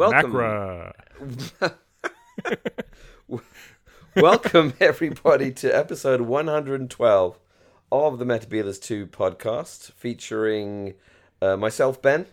Welcome. Macra. Welcome, everybody, to episode 112 of the Metebelis 2 podcast featuring uh, myself, Ben.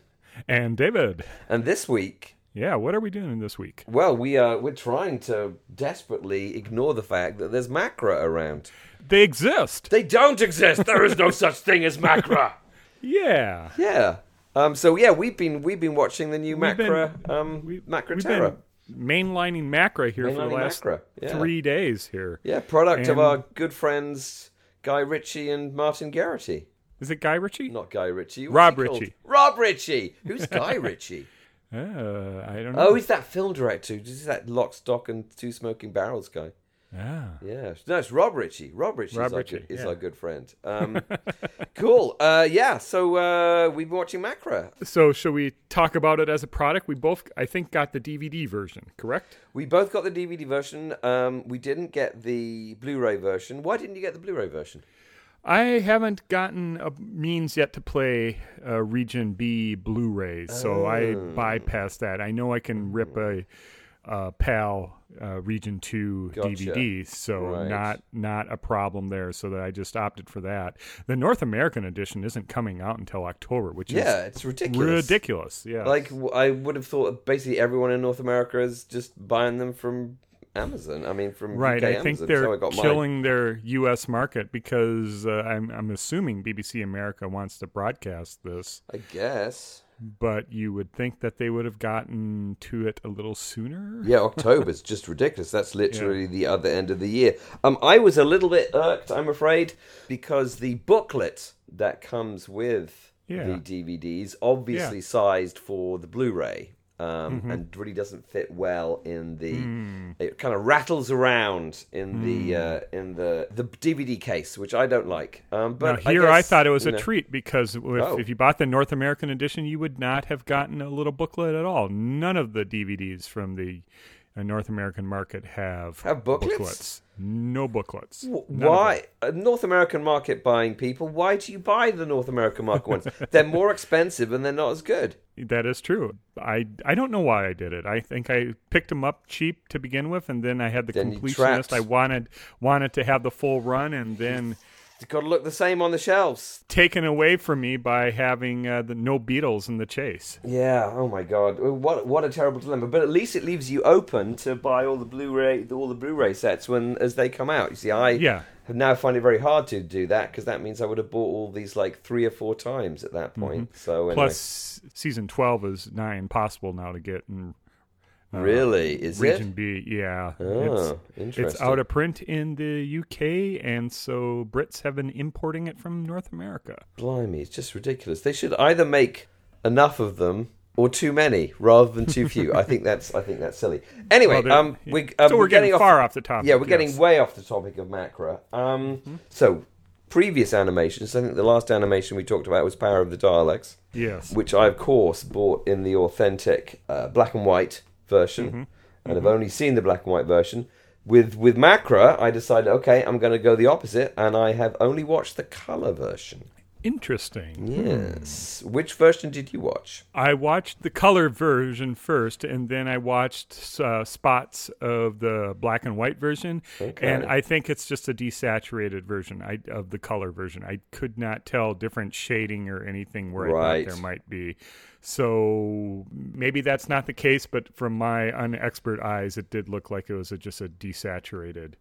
And David. And this week, Yeah, what are we doing this week? well, we are we're trying to desperately ignore the fact that there's Macra around. They exist. They don't exist. There is no such thing as Macra. Yeah. Yeah. Um. So yeah, we've been we've been watching the new We've been- Macra um We, Macra we've Terra. been mainlining Macra here for the last yeah. three days here. Yeah, product of our good friends Guy Ritchie and Martin Geraghty. Is it Guy Ritchie? Not Guy Ritchie. What's Rob called? Ritchie. Rob Ritchie. Who's Guy Ritchie? Uh, I don't know. Oh, he's that film director. He's that Lock, Stock, and Two Smoking Barrels guy. Ah. Yeah, no, it's Rob Ritchie. Rob Ritchie Rob is, our, Ritchie, good, is yeah. our good friend. Um, cool. Uh, yeah, so uh, we've been watching Macra. So, shall we talk about it as a product? We both, I think, got the DVD version, correct? We both got the DVD version. Um, we didn't get the Blu-ray version. Why didn't you get the Blu-ray version? I haven't gotten a means yet to play uh, Region B Blu-rays, so I Oh. bypassed that. I know I can rip a, uh PAL uh, Region Two Gotcha. DVD, so Right. not not a problem there. So that I just opted for that. The North American edition isn't coming out until October, which Yeah, is it's ridiculous. ridiculous. Yeah, Like I would have thought, basically everyone in North America is just buying them from Amazon. I mean, from Right, UK I think Amazon. they're so I got mine. killing their U.S. market because uh, I'm, I'm assuming BBC America wants to broadcast this. I guess. But you would think that they would have gotten to it a little sooner. Yeah, October's just ridiculous. That's literally the other end of the year. Um, I was a little bit irked, I'm afraid, because the booklet that comes with Yeah. the DVDs obviously sized for the Blu-ray. Um, Mm-hmm. and really doesn't fit well in the. Hmm. It kind of rattles around in the uh, in the the DVD case, which I don't like. Um, but now, here I, guess, thought it was a know, treat because if, Oh. if you bought the North American edition, you would not have gotten a little booklet at all. None of the DVDs from the uh, North American market have Have booklets? No booklets. W- Why North American market buying people? Why do you buy the North American market ones? they're more expensive and they're not as good. That is true. I I don't know why I did it. I think I picked them up cheap to begin with, and then I had the Then completionist. I wanted wanted to have the full run, and then. It's got to look the same on the shelves. taken away from me by having uh, the no Beatles in the chase. Yeah. Oh my God. What what a terrible dilemma. But at least it leaves you open to buy all the Blu-ray all the Blu-ray sets when as they come out. You see, I Yeah. have now find it very hard to do that because that means I would have bought all these like three or four times at that point. So anyway. Plus, season twelve is nigh impossible now to get in uh, really, is Region it? B. Yeah, Oh, it's, interesting. it's out of print in the UK, and so Brits have been importing it from North America. Blimey, it's just ridiculous. They should either make enough of them or too many rather than too few. I think that's I think that's silly. Anyway, Well, um, we, um, so we're, getting, off, far off the topic. Yeah, we're getting way off the topic of Macra. Um, so previous animations. I think the last animation we talked about was Power of the Daleks, yes. which I of course bought in the authentic uh, black and white version, mm-hmm. and I've mm-hmm. only seen the black and white version. With with Macra, I decided okay, I'm going to go the opposite, and I have only watched the color version. Interesting. Yes. Which version did you watch? I watched the color version first, and then I watched uh, spots of the black and white version. Okay. And I think it's just a desaturated version I, of the color version. I could not tell different shading or anything where I thought there might be. So maybe that's not the case, but from my unexpert eyes, it did look like it was a, just a desaturated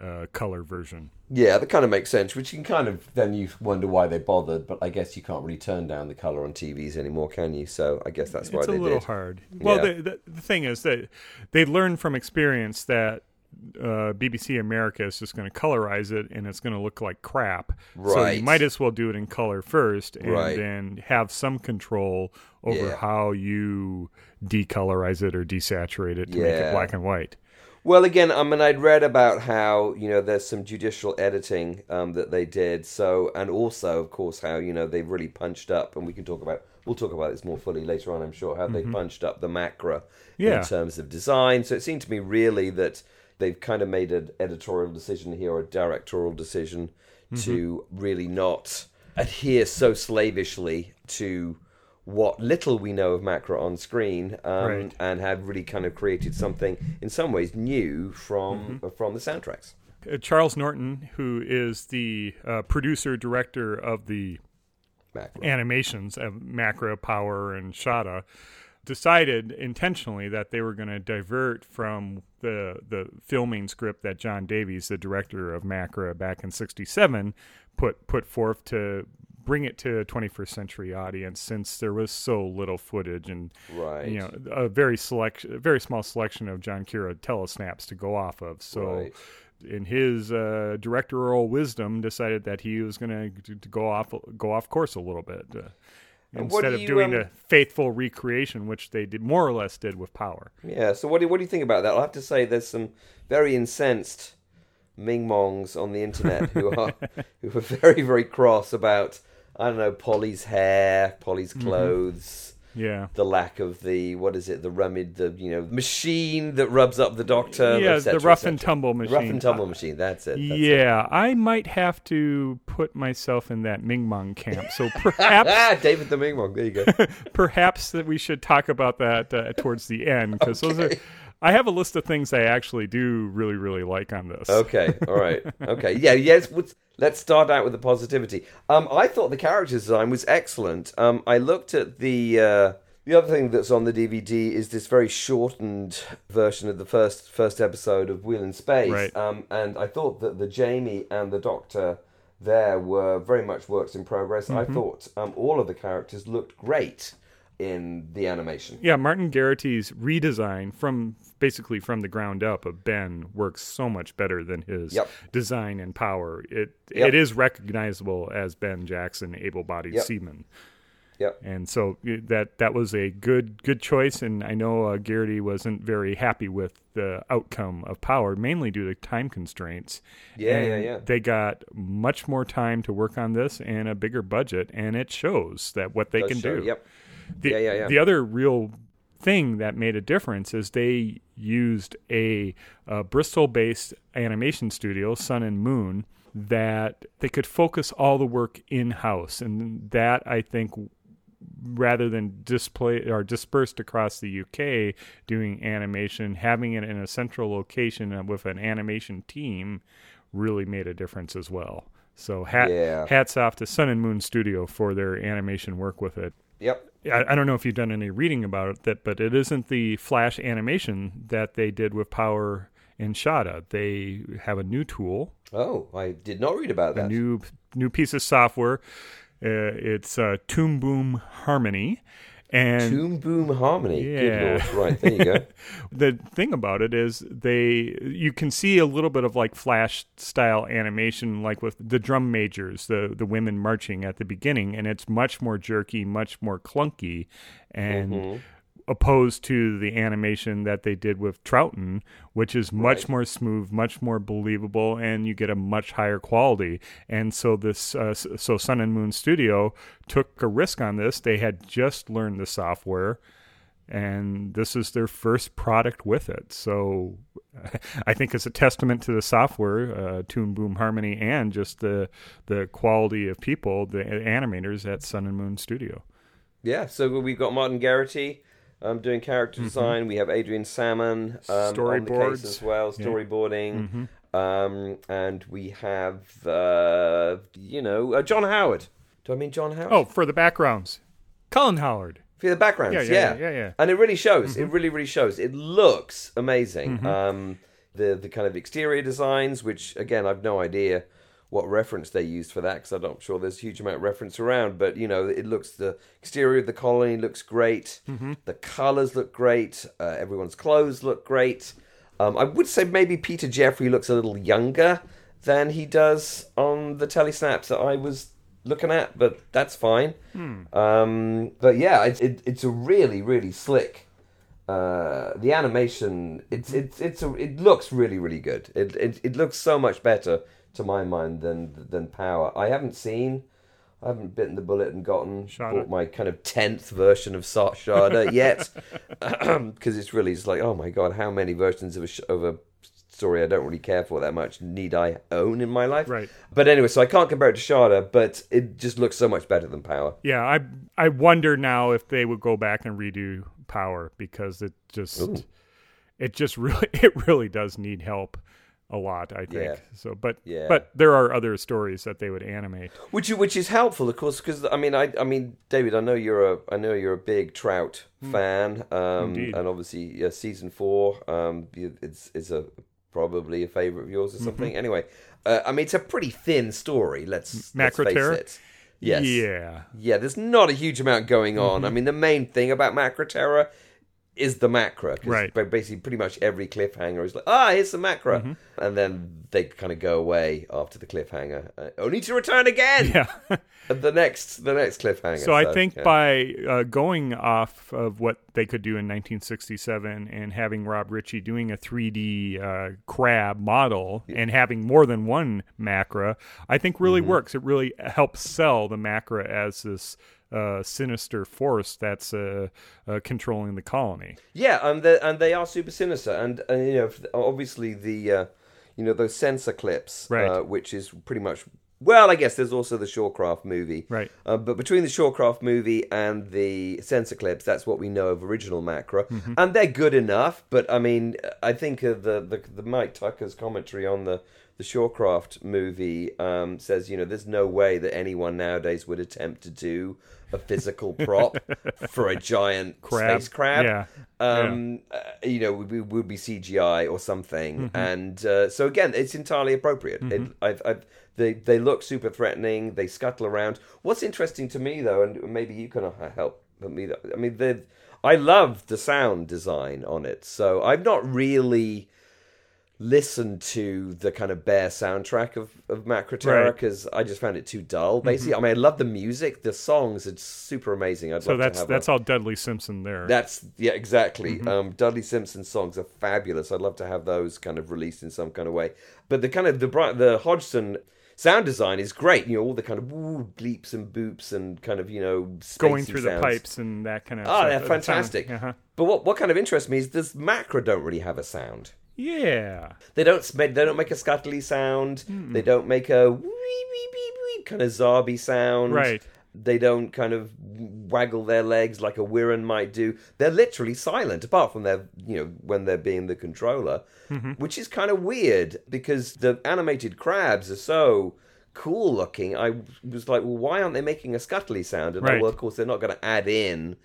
uh, color version. Yeah, that kind of makes sense. Which you can kind of then you wonder why they bothered, but I guess you can't really turn down the color on TVs anymore, can you? So I guess that's why it's a little did. hard. Well, Yeah. the, the, the thing is that they learned from experience that uh, BBC America is just going to colorize it and it's going to look like crap. So you might as well do it in color first and Right. then have some control over Yeah. how you decolorize it or desaturate it to make it black and white. Well, again, I mean, I'd read about how you know there's some judicial editing um, that they did. So, and also, of course, how you know they've really punched up, and we can talk about we'll talk about this more fully later on, I'm sure, how they punched up the macra Yeah. in terms of design. So it seemed to me really that they've kind of made an editorial decision here, or a directorial decision, to really not adhere so slavishly to what little we know of Macra on screen, um, Right. and have really kind of created something in some ways new from Mm-hmm. from the soundtracks. Uh, Charles Norton, who is the uh, producer director of the Macra. animations of Macra, Power, and Shada, decided intentionally that they were going to divert from the the filming script that John Davies, the director of Macra back in '67, put put forth to bring it to a 21st century audience since there was so little footage and Right. you know a very select a very small selection of John Cura telesnaps to go off of so Right. in his uh, directorial wisdom, decided that he was going to go off go off course a little bit uh, instead do of you, doing um, a faithful recreation, which they did more or less did with Power. Yeah. So what do what do you think about that? I'll have to say there's some very incensed Ming Mongs on the internet who are who are very very cross about I don't know Polly's hair, Polly's Mm-hmm. clothes. Yeah, The lack of the what is it? The rummage, the you know machine that rubs up the doctor. yeah, cetera, the rough and tumble machine. Rough and tumble machine. That's it. That's yeah, I might have to put myself in that Ming Mong camp. So perhaps, Ah, David the Ming Mong. There you go. perhaps that we should talk about that uh, towards the end because those are. I have a list of things I actually do really, really like on this. Okay, all right, okay, yeah, yes. Let's, let's start out with the positivity. Um, I thought the character design was excellent. Um, I looked at the uh, the other thing that's on the DVD is this very shortened version of the first first episode of Wheel in Space. Right. Um, and I thought that the Jamie and the Doctor there were very much works in progress. I thought um, all of the characters looked great in the animation. Yeah, Martin Geraghty's redesign from basically from the ground up of Ben works so much better than his Yep. design and power. It Yep. it is recognizable as Ben Jackson, able-bodied Yep. seaman. Yep. And so that that was a good good choice, and I know uh, Geraghty wasn't very happy with the outcome of Power, mainly due to time constraints. Yeah, And yeah, yeah. They got much more time to work on this and a bigger budget, and it shows that what they Does can show. do. Yep. The, Yeah, yeah, yeah. The other real thing that made a difference is they used a, uh Bristol-based animation studio, Sun and Moon, that they could focus all the work in house, and that I think rather than display or dispersed across the UK doing animation, having it in a central location with an animation team really made a difference as well. So hat, Yeah. hats off to Sun and Moon Studio for their animation work with it. Yep. I, I don't know if you've done any reading about it, that, but it isn't the flash animation that they did with Power and Shada. They have a new tool, Oh, I did not read about a that. new new piece of software. Uh, it's uh, Toon Boom Harmony, and Toon Boom Harmony. Yeah. Right, there you go. the thing about it is they you can see a little bit of like flash style animation like with the drum majors the the women marching at the beginning and it's much more jerky much more clunky and mm-hmm. Opposed to the animation that they did with Troughton which is much Right. more smooth much more believable and you get a much higher quality and so this uh, so Sun and Moon Studio took a risk on this they had just learned the software and this is their first product with it. So I think it's a testament to the software, uh, Toon Boom Harmony, and just the the quality of people, the animators at Sun and Moon Studio. Yeah, so we've got Martin Geraghty um, doing character design. We have Adrian Salmon um, on the case Mm-hmm. Storyboards. as well, Yeah. storyboarding. Mm-hmm. Um, and we have, uh, you know, uh, John Howard. Do I mean John Howard? Oh, for the backgrounds, Colin Howard. for the backgrounds, Yeah, yeah. yeah, yeah, yeah. And it really shows. Mm-hmm. It really, really shows. It looks amazing. Um, the the kind of exterior designs, which again, I've no idea what reference they used for that because I'm not sure there's a huge amount of reference around. But you know, it looks the exterior of the colony looks great. Mm-hmm. The colors look great. Uh, everyone's clothes look great. Um, I would say maybe Peter Jeffrey looks a little younger than he does on the telesnaps that I was looking at, but that's fine. Um, but yeah, it, it, it's a really, really slick. Uh, the animation, it's it's it's a, it looks really, really good. It, it it looks so much better to my mind than than Power. I haven't seen. I haven't bitten the bullet and gotten Shada. bought my kind of tenth version of Shada yet, because it's really it's like oh my god, how many versions of a of a story I don't really care for that much. Need I own in my life? Right. But anyway, so I can't compare it to Shada, but it just looks so much better than Power. Yeah, I I wonder now if they would go back and redo Power because it just Ooh. it just really it really does need help a lot. I think Yeah. so. But Yeah. but there are other stories that they would animate. Which which is helpful, of course, because I mean, I I mean, David, I know you're a I know you're a big Trout fan, um, Indeed. and obviously yeah, season four, um, it's is a probably a favorite of yours or something. Anyway, uh, I mean, it's a pretty thin story. Let's let's face it. Yes. Yeah. Yeah, there's not a huge amount going on. Mm-hmm. I mean, the main thing about Macra Macra Terror is the macra. Right. ba- Basically, pretty much every cliffhanger is like, ah, here's the macra. Mm-hmm. And then they kind of go away after the cliffhanger, uh, only to return again Yeah. the next the next cliffhanger. So I think yeah. by uh, going off of what they could do in 1967 and having Rob Ritchie doing a 3D uh, crab model and having more than one macra, I think really Mm-hmm. works. It really helps sell the macra as this uh, sinister force that's uh, uh, controlling the colony. yeah, and they and they are super sinister, and uh, you know, obviously the uh, you know those sensor clips, Right. uh, which is pretty much. Well, I guess there's also the Shawcraft movie, Right. Uh, but between the Shawcraft movie and the sensor clips, that's what we know of original Macra, Mm-hmm. and they're good enough. But I mean, I think uh, the, the the Mike Tucker's commentary on the the Shawcraft movie um, says, you know, there's no way that anyone nowadays would attempt to do a physical prop for a giant Crab. space crab. Yeah. Um, uh, you know, would be, would be CGI or something, Mm-hmm. and uh, so again, it's entirely appropriate. It, I've, I've, they they look super threatening. They scuttle around. What's interesting to me, though, and maybe you can uh, help me. I mean, I love the sound design on it. So I've not really listened to the kind of bare soundtrack of, of Right. because I just found it too dull. Basically, I mean, I love the music. The songs are super amazing. I'd So love to that's that's a, all Dudley Simpson there. that's yeah, exactly. Mm-hmm. Um, Dudley Simpson songs are fabulous. I'd love to have those kind of released in some kind of way. But the kind of the the Hodgson sound design is great. You know, all the kind of woo, bleeps and boops and kind of you know Going through sounds. the pipes and that kind of. Oh, stuff. they're fantastic. uh-huh. But what what kind of interests me is this macra don't really have a sound. Yeah. They don't they don't make a scuttly sound. They don't make a wee wee wee wee kind of Zarbi sound. Right. They don't kind of waggle their legs like a Wirrn might do. They're literally silent, apart from their you know when they're being the controller, mm-hmm. which is kind of weird because the animated crabs are so cool looking. I was like, well, why aren't they making a scuttly sound? And Right. well, of course, they're not going to add in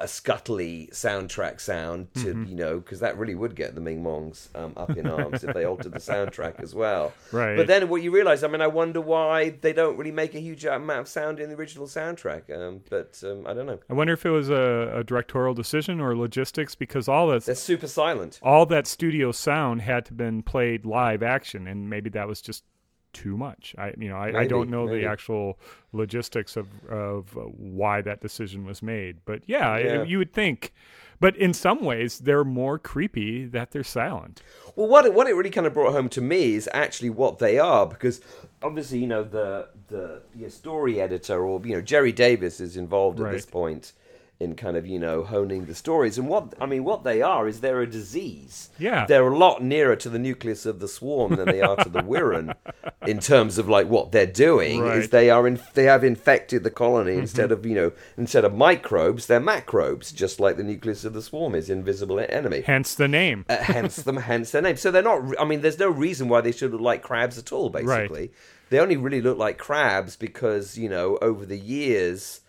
a scuttly soundtrack sound to Mm-hmm. you know because that really would get the Ming Mongs um, up in arms if they altered the soundtrack as well. Right. But then what you realize, I mean, I wonder why they don't really make a huge amount of sound in the original soundtrack. Um, but um, I don't know. I wonder if it was a, a directorial decision or logistics because all that They're super silent. all that studio sound had to been played live action, and maybe that was just too much. I you know I, I don't know maybe. the actual logistics of of why that decision was made, but yeah, Yeah. you would think. But in some ways, they're more creepy that they're silent. Well, what it, what it really kind of brought home to me is actually what they are, because obviously, you know, the the your story editor or you know Gerry Davis is involved at this point in kind of you know honing the stories, and what I mean, what they are is they're a disease. Yeah. they're a lot nearer to the nucleus of the swarm than they are to the Wirrn in terms of like what they're doing. Is Right. Mm-hmm. they are in, they have infected the colony instead of you know instead of microbes, they're macrobes, just like the nucleus of the swarm is invisible enemy Hence the name. uh, hence them, hence their name. So they're not. I mean, there's no reason why they should look like crabs at all. Basically, they only really look like crabs because you know over the years,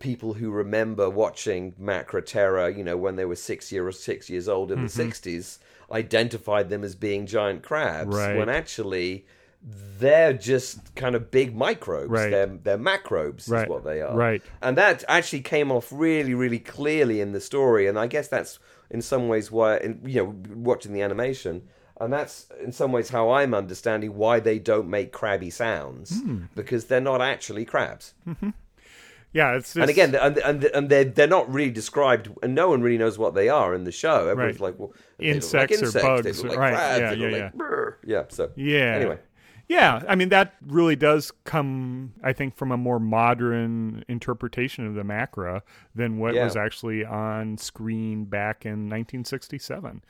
people who remember watching Macra Terror, you know, when they were six year or six years old in the '60s, identified them as being giant crabs. Right. When actually. They're just kind of big microbes. Right. They're, they're macrobes, Right. is what they are. Right. And that actually came off really, really clearly in the story. And I guess that's in some ways why, you know, watching the animation, and that's in some ways how I'm understanding why they don't make crabby sounds Hmm. because they're not actually crabs. Yeah, it's just, And again, and and and they're they're not really described, and no one really knows what they are in the show. Everyone's Right. like, well, look like Insects or bugs, like right, crabs. yeah, look yeah, like yeah. So Yeah. Anyway. Yeah, I mean that really does come, I think, from a more modern interpretation of the macra than what Yeah. was actually on screen back in 1967.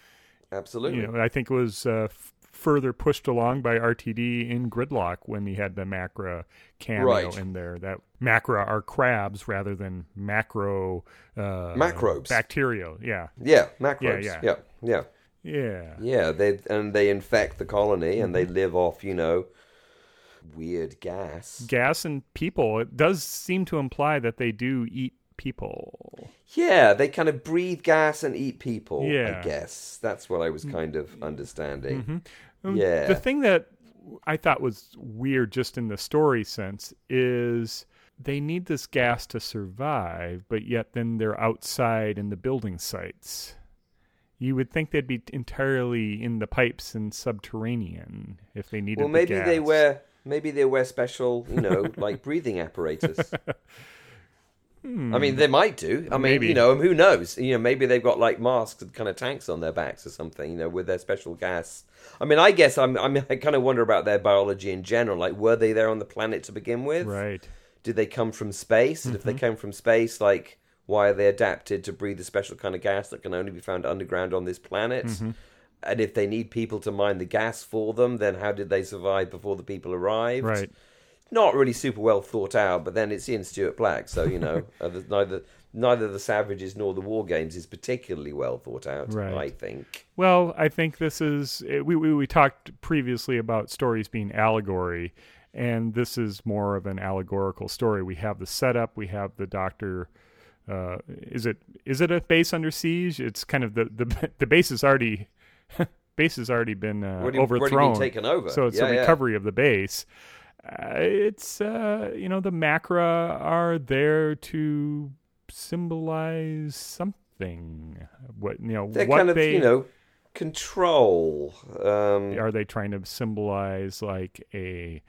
absolutely. You know, I think it was uh, further pushed along by RTD in Gridlock when he had the Macra cameo Right. in there. That Macra are crabs rather than macro uh, Macrobes. bacteria. Yeah, Yeah, macros. Yeah, Yeah, yeah. yeah, yeah, yeah. They and they infect the colony, and they Mm-hmm. live off, you know, weird gas. Gas and people. It does seem to imply that they do eat people. Yeah, they kind of breathe gas and eat people. Yeah. I guess that's what I was kind of understanding. Um, Yeah. The thing that I thought was weird, just in the story sense, is they need this gas to survive, but yet then they're outside in the building sites. You would think they'd be entirely in the pipes and subterranean if they needed. Well, the maybe they gas. wear maybe they wear special, you know, like breathing apparatus. I mean, they might do. I mean, Maybe. you know, who knows? You know, maybe they've got like masks and kind of tanks on their backs or something. You know, with their special gas. I mean, I guess I'm. I mean, I kind of wonder about their biology in general. Like, were they there on the planet to begin with? right. Did they come from space? And if Mm-hmm. they came from space, like, why are they adapted to breathe a special kind of gas that can only be found underground on this planet? Mm-hmm. And if they need people to mine the gas for them, then how did they survive before the people arrived? Right. Not really super well thought out, but then it's Ian Stuart Black, so you know, uh, neither neither the Savages nor the War Games is particularly well thought out. Right. I think. Well, I think this is we, we we talked previously about stories being allegory, and this is more of an allegorical story. We have the setup, we have the doctor. Uh, is it is it a base under siege? It's kind of the the the base has already base has already been uh, Already- already been overthrown, taken over. So it's Yeah, a yeah. recovery of the base. Uh, it's uh, you know the macra are there to symbolize something. What you know They're what kind of they you know control. Um, are they trying to symbolize like a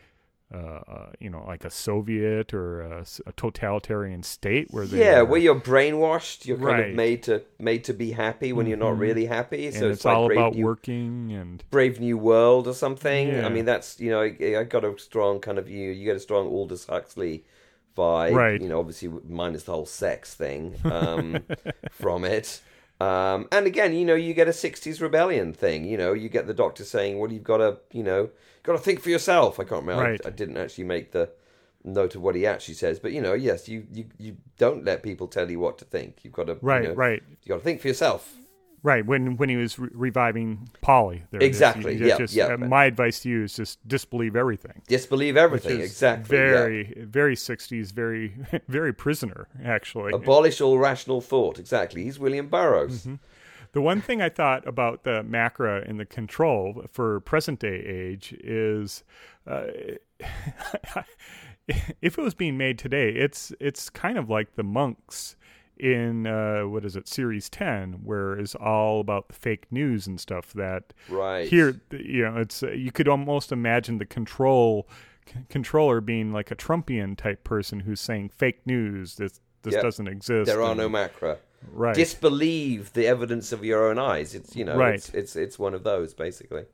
uh, uh, you know like a soviet or a totalitarian state where they yeah, are- where you're brainwashed, you're kind of made to made to be happy when you're not really happy. and So it's, it's, like all Brave about New, working and Brave New World or something. Yeah. I mean, that's you know, I, I got a strong kind of view. You get a strong Aldous Huxley vibe, Right. You know, obviously minus the whole sex thing um, from it. Um, and again, you know, you get a '60s rebellion thing. You know, you get the Doctor saying, "Well, you've got to, you know, got to think for yourself." I can't remember. I- Right. I, didn't actually make the note of what he actually says, but you know, yes, you you, you don't let people tell you what to think. You've got to, right you know, right You got to think for yourself. right when when he was re- reviving Polly there. Exactly, you yeah, just- yeah. uh, my advice to you is just disbelieve everything Disbelieve everything. Exactly. yeah. very very 60s very very prisoner actually Abolish all rational thought. Exactly. He's William Burroughs. Mm-hmm. The one thing I thought about the macra and the control for present day age is, uh, if it was being made today, it's it's kind of like the monks in uh, what is it series 10 where it's all about the fake news and stuff that Right. here you know it's uh, you could almost imagine the control c- controller being like a trumpian type person who's saying fake news this this Yep. doesn't exist There are and- no macra. Right Disbelieve the evidence of your own eyes. It's you know, Right. it's, it's it's one of those basically.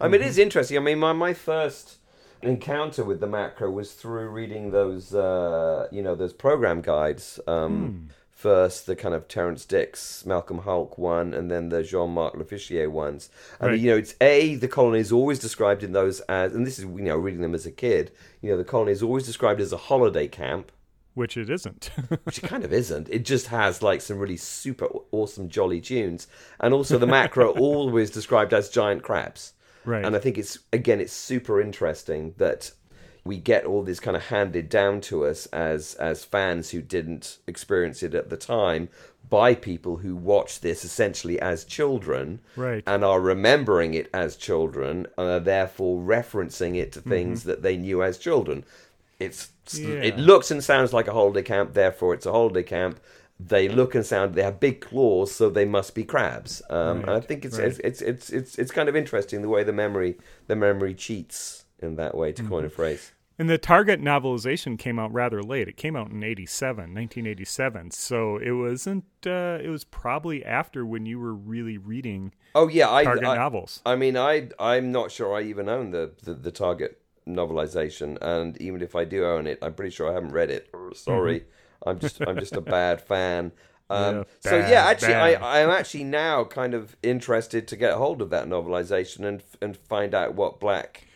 I mean, it is interesting. I mean, my my first encounter with the macra was through reading those uh, you know those program guides. Um, First, the kind of Terrance Dicks, Malcolm Hulke one, and then the Jean-Marc Lofficier ones. And Right. you know, it's a the colony is always described in those as, and this is you know reading them as a kid. You know, the colony is always described as a holiday camp. Which it isn't which it kind of isn't. It just has like some really super awesome jolly tunes, and also the macra always described as giant crabs. right And I think it's again, it's super interesting that we get all this kind of handed down to us as as fans who didn't experience it at the time by people who watched this essentially as children Right. and are remembering it as children and are therefore referencing it to Mm-hmm. things that they knew as children. It's Yeah. it looks and sounds like a holiday camp, therefore it's a holiday camp. They look and sound. They have big claws, so they must be crabs. Um, and I think it's, right. it's it's it's it's it's kind of interesting the way the memory the memory cheats in that way. To Mm-hmm. coin a phrase, And the Target novelization came out rather late. It came out in 87, 1987. So it wasn't, uh, it was probably after when you were really reading oh yeah, I, Target I novels. I mean, I I'm not sure I even own the, the the Target novelization, and even if I do own it, I'm pretty sure I haven't read it. Sorry, I'm just I'm just a bad fan. Um, Yeah, so bad, yeah, actually, bad. I, I'm actually now kind of interested to get hold of that novelization and and find out what Black,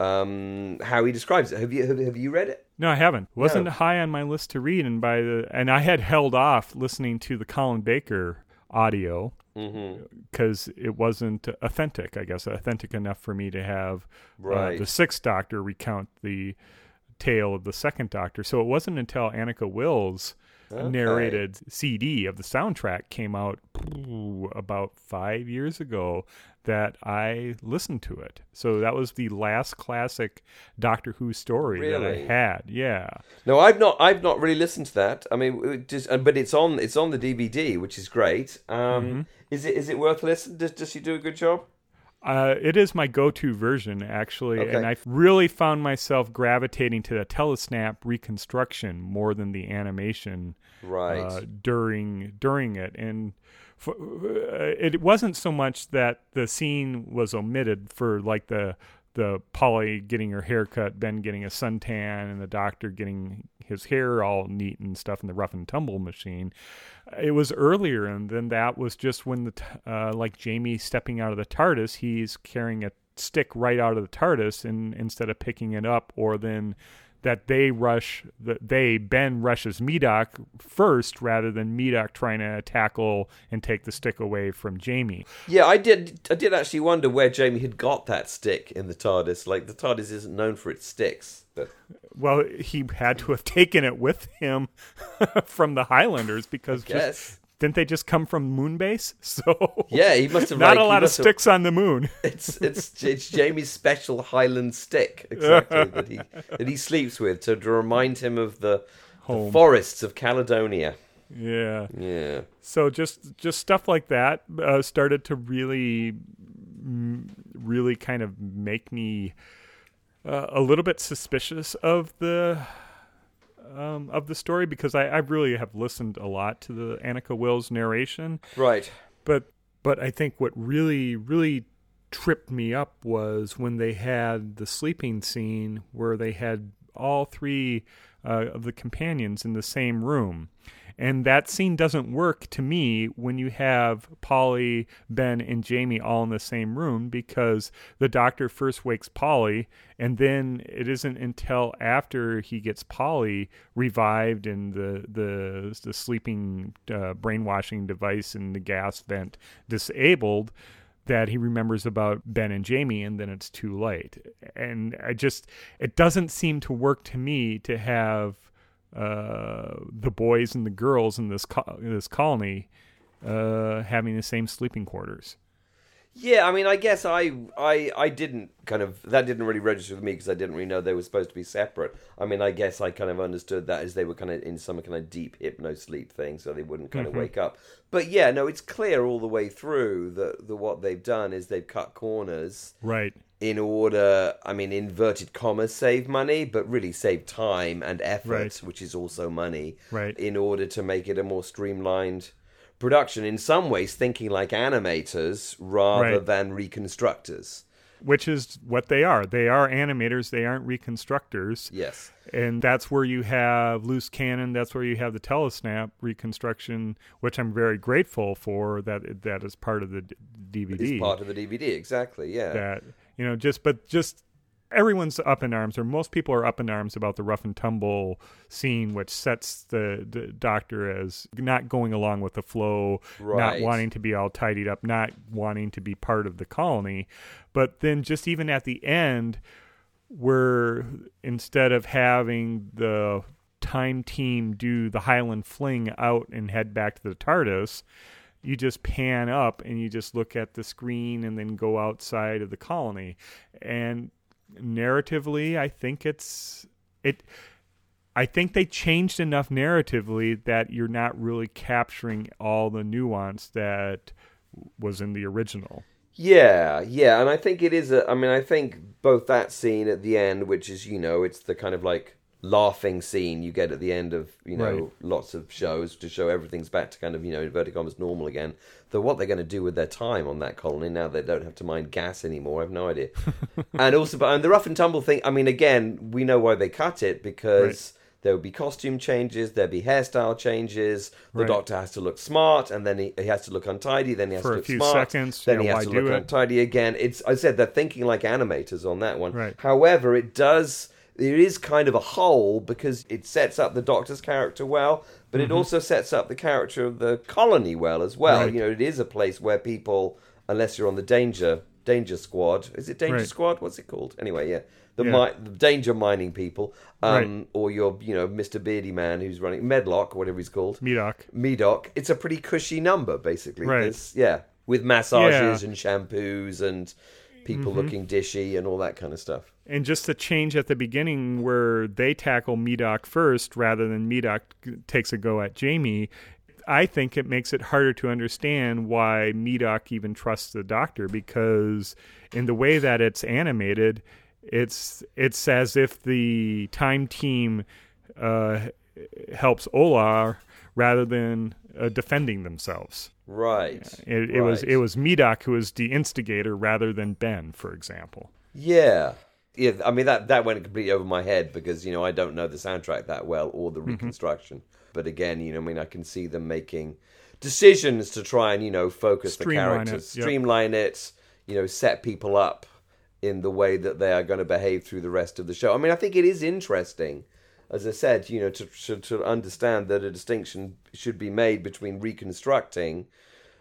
um, how he describes it. Have you have, have you read it? No, I haven't. wasn't No. high on my list to read, and by the and I had held off listening to the Colin Baker audio Mm-hmm. because it wasn't authentic. I guess authentic enough for me to have uh, the Sixth Doctor recount the tale of the Second Doctor. So it wasn't until Anneke Wills Okay. narrated CD of the soundtrack came out ooh, about five years ago that I listened to it. So that was the last classic Doctor Who story that I had. Yeah. No, I've not. I've not really listened to that. I mean, it just uh, but it's on. It's on the DVD, which is great. Um, Mm-hmm. Is it? Is it worth listening? Does Does she do a good job? Uh, it is my go-to version, actually, Okay. and I really found myself gravitating to the telesnap reconstruction more than the animation Right. uh, during during it. And for, uh, it wasn't so much that the scene was omitted for like the the Polly getting her hair cut, Ben getting a suntan, and the doctor getting his hair all neat and stuff in the rough and tumble machine. It was earlier, and then that was just when the uh, like Jamie stepping out of the TARDIS, he's carrying a stick right out of the TARDIS, and instead of picking it up, or then that they rush that they Ben rushes Medok first rather than Medok trying to tackle and take the stick away from Jamie. yeah, I did. I did actually wonder where Jamie had got that stick in the TARDIS. Like the TARDIS isn't known for its sticks. But Well, he had to have taken it with him from the Highlanders because just, yes. Didn't they just come from Moonbase? So Yeah, he must have. not like, a lot of must have- sticks on the moon. It's it's it's Jamie's special Highland stick exactly that he that he sleeps with to, to remind him of the, the forests of Caledonia. yeah. Yeah. So just just stuff like that uh, started to really, mm, really kind of make me uh, a little bit suspicious of the um, of the story because I, I really have listened a lot to the Anneke Wills narration, Right. but but I think what really really tripped me up was when they had the sleeping scene where they had all three uh, of the companions in the same room. And that scene doesn't work to me when you have Polly, Ben, and Jamie all in the same room because the doctor first wakes Polly, and then it isn't until after he gets Polly revived and the the the sleeping uh, brainwashing device and the gas vent disabled that he remembers about Ben and Jamie, and then it's too late. And I just, it doesn't seem to work to me to have uh, the boys and the girls in this co- this colony uh, having the same sleeping quarters. Yeah, I mean, I guess I, I, I didn't kind of that didn't really register with me because I didn't really know they were supposed to be separate. I mean, I guess I kind of understood that as they were kind of in some kind of deep hypno sleep thing, so they wouldn't kind of mm-hmm. wake up. But yeah, no, it's clear all the way through that the what they've done is they've cut corners Right. in order, I mean, inverted commas, save money, but really save time and effort, Right. which is also money, Right. in order to make it a more streamlined production. In some ways, thinking like animators rather Right. than reconstructors. Which is what they are. They are animators. They aren't reconstructors. Yes. and that's where you have loose cannon that's where you have the telesnap reconstruction which i'm very grateful for that that is part of the dvd It's part of the DVD, exactly, yeah. that you know just but just everyone's up in arms or most people are up in arms about the rough and tumble scene which sets the, the doctor as not going along with the flow not wanting to be all tidied up not wanting to be part of the colony but then just even at the end where instead of having the time team do the Highland fling out and head back to the TARDIS, you just pan up and you just look at the screen and then go outside of the colony. And narratively, I think it's it I think they changed enough narratively that you're not really capturing all the nuance that was in the original. Yeah, yeah, and I think it is a. I mean, I think both that scene at the end, which is you know, it's the kind of like laughing scene you get at the end of you know Right. lots of shows to show everything's back to kind of you know inverted commas normal again. Though what they're going to do with their time on that colony now they don't have to mine gas anymore, I have no idea. and also, but and the rough and tumble thing. I mean, again, we know why they cut it because. there would be costume changes, there'd be hairstyle changes. The Right. doctor has to look smart, and then he, he has to look untidy. Then he has For to a look few smart. seconds, Then he has to look it? untidy again. It's I said they're thinking like animators on that one. Right. However, it does. It is kind of a hole because it sets up the Doctor's character well, but it also sets up the character of the colony well as well. Mm-hmm. Right. You know, it is a place where people, unless you're on the danger danger squad, is it danger Right. squad? What's it called? Anyway, yeah, the, Yeah. mi- the danger mining people, um, Right. or your you know Mr. Beardy man who's running Medlock, whatever he's called. Medok. Medok, it's a pretty cushy number, basically. Right. Yeah, with massages Yeah. Mm-hmm. and shampoos and people looking dishy and all that kind of stuff. And just the change at the beginning where they tackle Medok first rather than Medok takes a go at Jamie, I think it makes it harder to understand why Medok even trusts the doctor because in the way that it's animated, it's it's as if the time team uh, helps Ola rather than uh, defending themselves. Right. It, it was it was Medok who was the instigator rather than Ben, for example. Yeah. Yeah, I mean that that went completely over my head because you know I don't know the soundtrack that well or Mm-hmm. the reconstruction. But again, you know, I mean, I can see them making decisions to try and you know focus Streamline the characters, it, yep. streamline it, you know, set people up in the way that they are going to behave through the rest of the show. I mean, I think it is interesting, as I said, you know, to to, to understand that a distinction should be made between reconstructing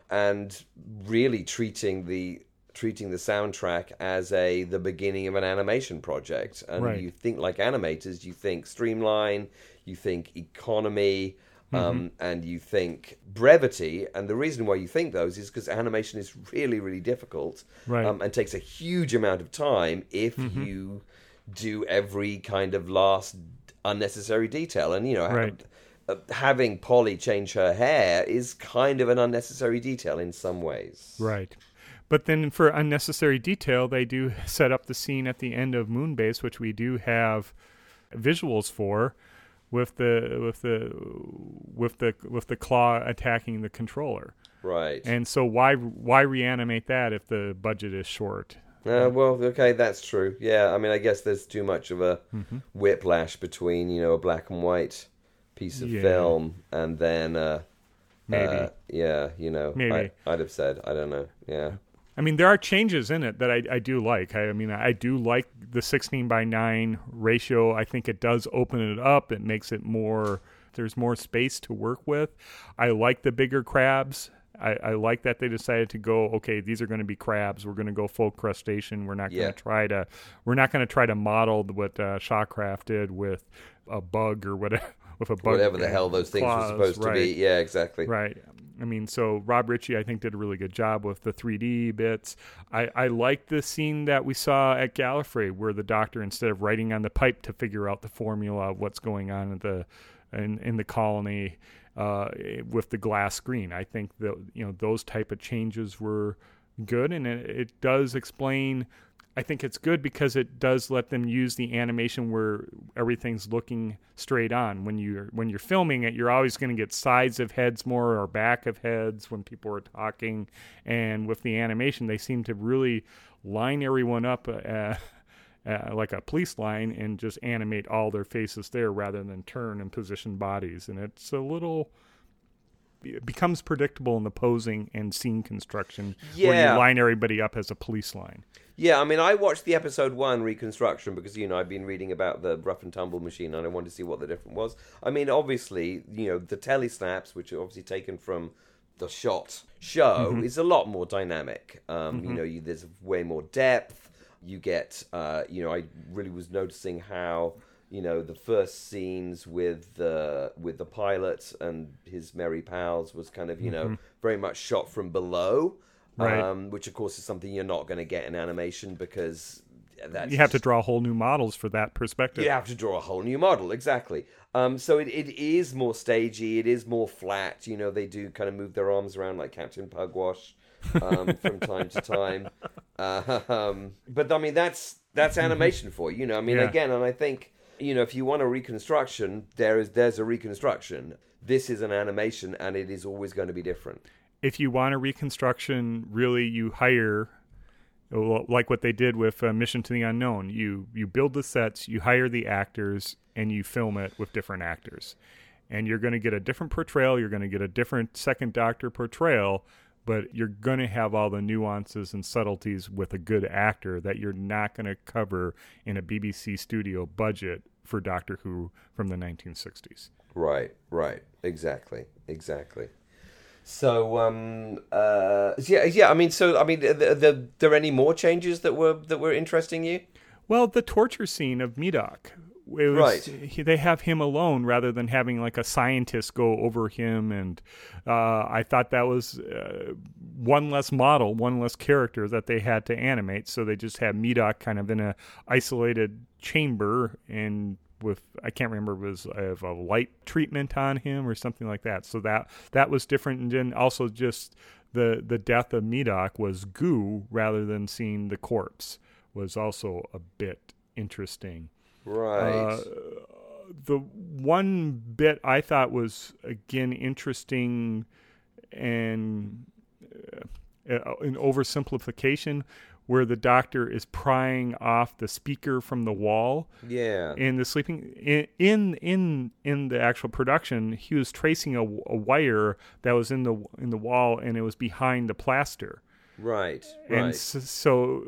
and really treating the treating the soundtrack as a the beginning of an animation project and Right. you think like animators you think streamline you think economy um, and you think brevity and the reason why you think those is because animation is really really difficult Right. um, and takes a huge amount of time if you do every kind of last unnecessary detail and you know Right. uh, having Polly change her hair is kind of an unnecessary detail in some ways. Right. But then for unnecessary detail, they do set up the scene at the end of Moonbase, which we do have visuals for, with the with the with the with the claw attacking the controller. Right. And so why why reanimate that if the budget is short? Uh, well, okay, that's true. Yeah, I mean, I guess there's too much of a Mm-hmm. whiplash between you know a black and white piece of Yeah. film and then uh, Maybe. uh, yeah, you know, Maybe. I, I'd have said I don't know. Yeah, I mean, there are changes in it that I, I do like. I, I mean, I do like the 16 by 9 ratio. I think it does open it up. It makes it more, there's more space to work with. I like the bigger crabs. I, I like that they decided to go, okay, these are going to be crabs. We're going to go full crustacean. We're not going Yeah. to try to, we're not going to try to model what uh, Shawcraft did with a bug or whatever. With a bug, whatever the hell those things claws, were supposed to be. Yeah, exactly. Right. I mean, so Rob Ritchie, I think, did a really good job with the 3D bits. I, I like the scene that we saw at Gallifrey, where the Doctor, instead of writing on the pipe to figure out the formula of what's going on in the in, in the colony uh, with the glass screen, I think that you know those type of changes were good, and it, it does explain. I think it's good because it does let them use the animation where everything's looking straight on. When you're when you're filming it, you're always going to get sides of heads more or back of heads when people are talking. And with the animation, they seem to really line everyone up uh, uh, like a police line and just animate all their faces there rather than turn and position bodies. And it's a little it becomes predictable in the posing and scene construction where you line everybody up as a police line. Yeah, I mean, I watched the episode one reconstruction because you know I've been reading about the rough and tumble machine and I wanted to see what the difference was. I mean, obviously, you know, the telesnaps, which are obviously taken from the shot show, is a lot more dynamic. Um, You know, you, there's way more depth. You get, uh, you know, I really was noticing how you know the first scenes with the with the pilot and his merry pals was kind of you know very much shot from below Right. um, which of course is something you're not going to get in animation because that's You have to draw whole new models for that perspective. you have to draw a whole new model exactly um, so it, it is more stagey it is more flat you know they do kind of move their arms around like captain pugwash um, from time to time uh, um, but i mean that's that's animation for you you know i mean Yeah. again and i think you know if you want a reconstruction there is there's a reconstruction this is an animation and it is always going to be different If you want a reconstruction, really, you hire like what they did with uh, Mission to the Unknown. You you build the sets, you hire the actors, and you film it with different actors. And you're going to get a different portrayal. You're going to get a different Second Doctor portrayal, but you're going to have all the nuances and subtleties with a good actor that you're not going to cover in a BBC studio budget for Doctor Who from the 1960s. Right, right, exactly, exactly. So, um, uh, yeah, yeah. I mean, so I mean, the, the, there any more changes that were that were interesting you? Well, the torture scene of Medok. Was, right. He, they have him alone rather than having like a scientist go over him, and uh, I thought that was uh, one less model, one less character that they had to animate. So they just had Medok kind of in a isolated chamber and with I can't remember it was I have a light treatment on him or something like that. So that that was different, and then also just the the death of Medok was goo rather than seeing the corpse was also a bit interesting. Right. Uh, the one bit I thought was again interesting and uh, an oversimplification where the doctor is prying off the speaker from the wall. Yeah. In the sleeping in in in, in the actual production, he was tracing a, a, wire that was in the in the wall, and it was behind the plaster. Right. And right. so, so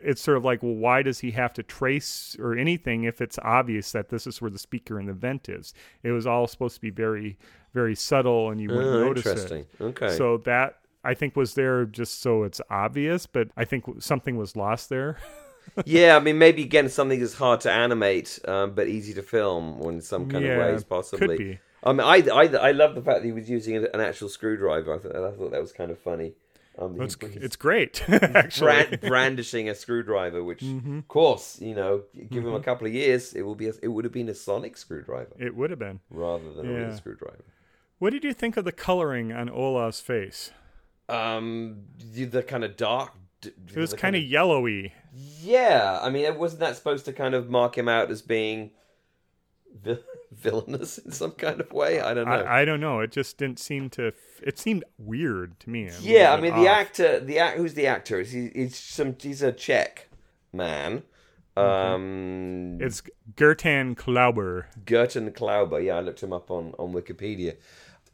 it's sort of like, well, why does he have to trace or anything if it's obvious that this is where the speaker and the vent is? It was all supposed to be very, very subtle, and you wouldn't oh, notice interesting. it. Okay. So that I think was there just so it's obvious, but I think something was lost there. yeah, I mean, maybe again something is hard to animate, um, but easy to film in some kind yeah, of ways, possibly. Could be. I mean, I, I, I love the fact that he was using an actual screwdriver. I thought, I thought that was kind of funny. Um, it's, it's great, actually. Brand, brandishing a screwdriver, which, mm-hmm. of course, you know, give mm-hmm. him a mm-hmm. couple of years, it will be. A, it would have been a sonic screwdriver. It would have been rather than yeah. a real screwdriver. What did you think of the coloring on Ola's face? um the kind of dark it was kind of yellowy yeah i mean wasn't that supposed to kind of mark him out as being villainous in some kind of way i don't know I, I, don't know it just didn't seem to it seemed weird to me yeah i mean off. the actor the act who's the actor he, he's some he's a czech man um it's Gertan Klauber. Gertan Klauber, yeah, I looked him up on, on Wikipedia.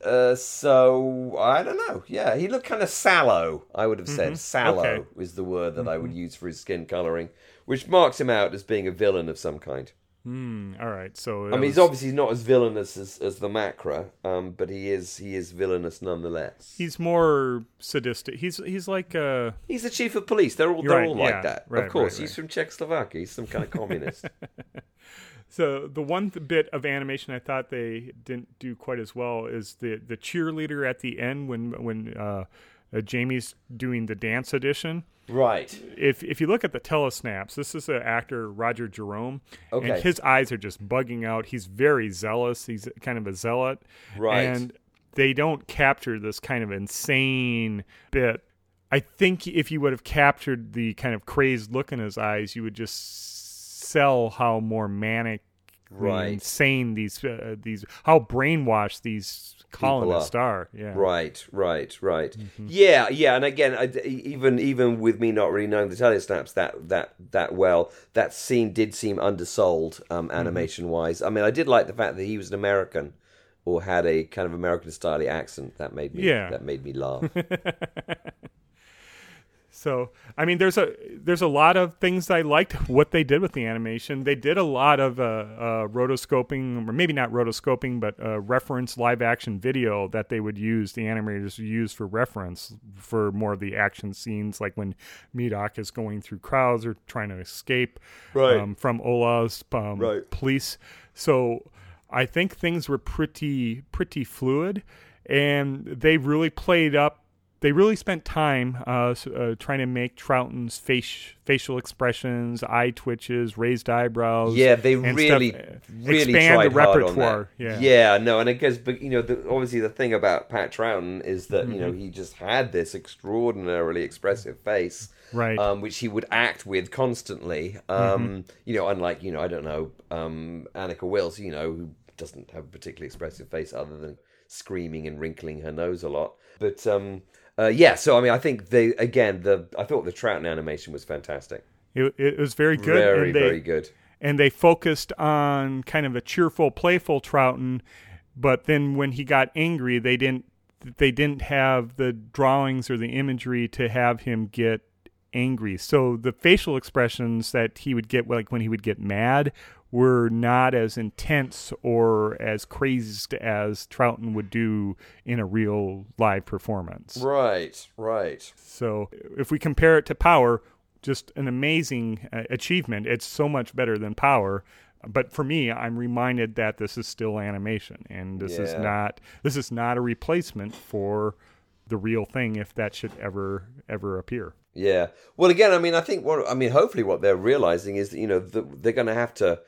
Uh, so I don't know. Yeah, he looked kind of sallow. I would have said mm-hmm. sallow okay. is the word that mm-hmm. I would mm-hmm. use for his skin coloring, which marks him out as being a villain of some kind. Mm, all right, so I mean, was... he's obviously not as villainous as, as the Macra, um, but he is he is villainous nonetheless. He's more sadistic. He's he's like uh he's the chief of police. They're all they're right, all like yeah, that. Right, of course, right, he's from Czechoslovakia. He's some kind of communist. So the one th- bit of animation I thought they didn't do quite as well is the the cheerleader at the end when when uh, uh, Jamie's doing the dance edition. Right. If if you look at the telesnaps, this is an actor Roger Jerome, okay. and his eyes are just bugging out. He's very zealous. He's kind of a zealot, right? And they don't capture this kind of insane bit. I think if you would have captured the kind of crazed look in his eyes, you would just sell how more manic, right. insane these uh, these how brainwashed these colonists are. Yeah. Right, right, right. Mm-hmm. Yeah, yeah. And again, I, even even with me not really knowing the telesnaps that that that well, that scene did seem undersold um, mm-hmm. animation wise. I mean, I did like the fact that he was an American or had a kind of American style accent. That made me yeah. that made me laugh. So I mean, there's a there's a lot of things I liked what they did with the animation. They did a lot of uh, uh, rotoscoping, or maybe not rotoscoping, but uh, reference live action video that they would use. The animators use for reference for more of the action scenes, like when Medok is going through crowds or trying to escape right. um, from Ola's um, right. police. So I think things were pretty pretty fluid, and they really played up they really spent time uh, uh, trying to make Troughton's face, facial expressions, eye twitches, raised eyebrows. Yeah, they really, stuff, really expand tried the repertoire. Hard on that. Yeah, yeah, no, and I guess, but you know, the, obviously the thing about Pat Troughton is that mm-hmm. you know mm-hmm. he just had this extraordinarily expressive face, right, um, which he would act with constantly. Um, mm-hmm. You know, unlike you know, I don't know, um, Anneke Wills, you know, who doesn't have a particularly expressive face other than screaming and wrinkling her nose a lot, but. Um, Uh, yeah, so I mean, I think they again the I thought the Troughton animation was fantastic, It, it was very good. very and they, very good. and they focused on kind of a cheerful, playful Troughton. But then when he got angry, they didn't they didn't have the drawings or the imagery to have him get angry. So the facial expressions that he would get, like when he would get mad, were not as intense or as crazed as Troughton would do in a real live performance. Right, right. So if we compare it to Power, just an amazing uh, achievement. It's so much better than Power. But for me, I'm reminded that this is still animation, and this is not this is not a replacement for the real thing if that should ever ever appear. Yeah. Well, again, I mean, I think what I mean, hopefully, what they're realizing is that you know the, they're going to have to.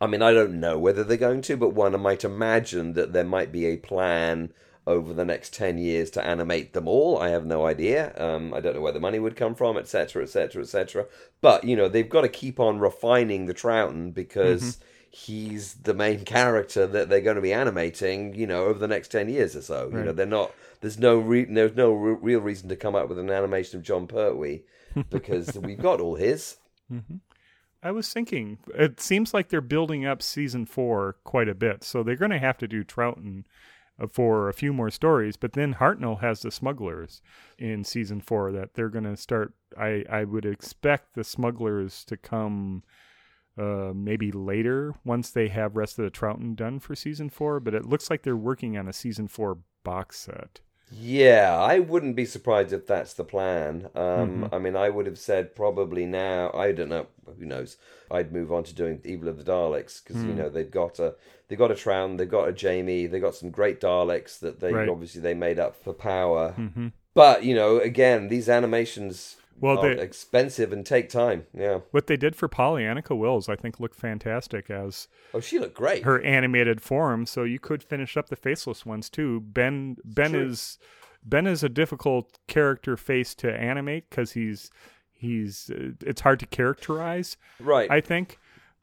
I mean, I don't know whether they're going to, but one might imagine that there might be a plan over the next ten years to animate them all. I have no idea. Um, I don't know where the money would come from, etc., etc., etc. But you know, they've got to keep on refining the Troughton because. He's the main character that they're going to be animating, you know, over the next ten years or so. You know, they're not. There's no re- there's no re- real reason to come up with an animation of Jon Pertwee because we've got all his. I was thinking, it seems like they're building up season four quite a bit, so they're going to have to do Troughton uh, for a few more stories. But then Hartnell has the Smugglers in season four that they're going to start. I I would expect the Smugglers to come. Uh, maybe later once they have rest of the Troughton done for season four, but it looks like they're working on a season four box set. Yeah, I wouldn't be surprised if that's the plan. Um, I mean, I would have said probably now. I don't know. Who knows? I'd move on to doing Evil of the Daleks because you know they've got a they've got a Troughton, they've got a Jamie, they've got some great Daleks that they Right. obviously they made up for power. hmm But you know, again, these animations Well, they- expensive and take time. Yeah. What they did for Polly Anneke Wills, I think, looked fantastic as Oh, she looked great. her animated form, so you could finish up the faceless ones too. Ben Ben True. is Ben is a difficult character face to animate because he's he's uh, it's hard to characterize. right. I think,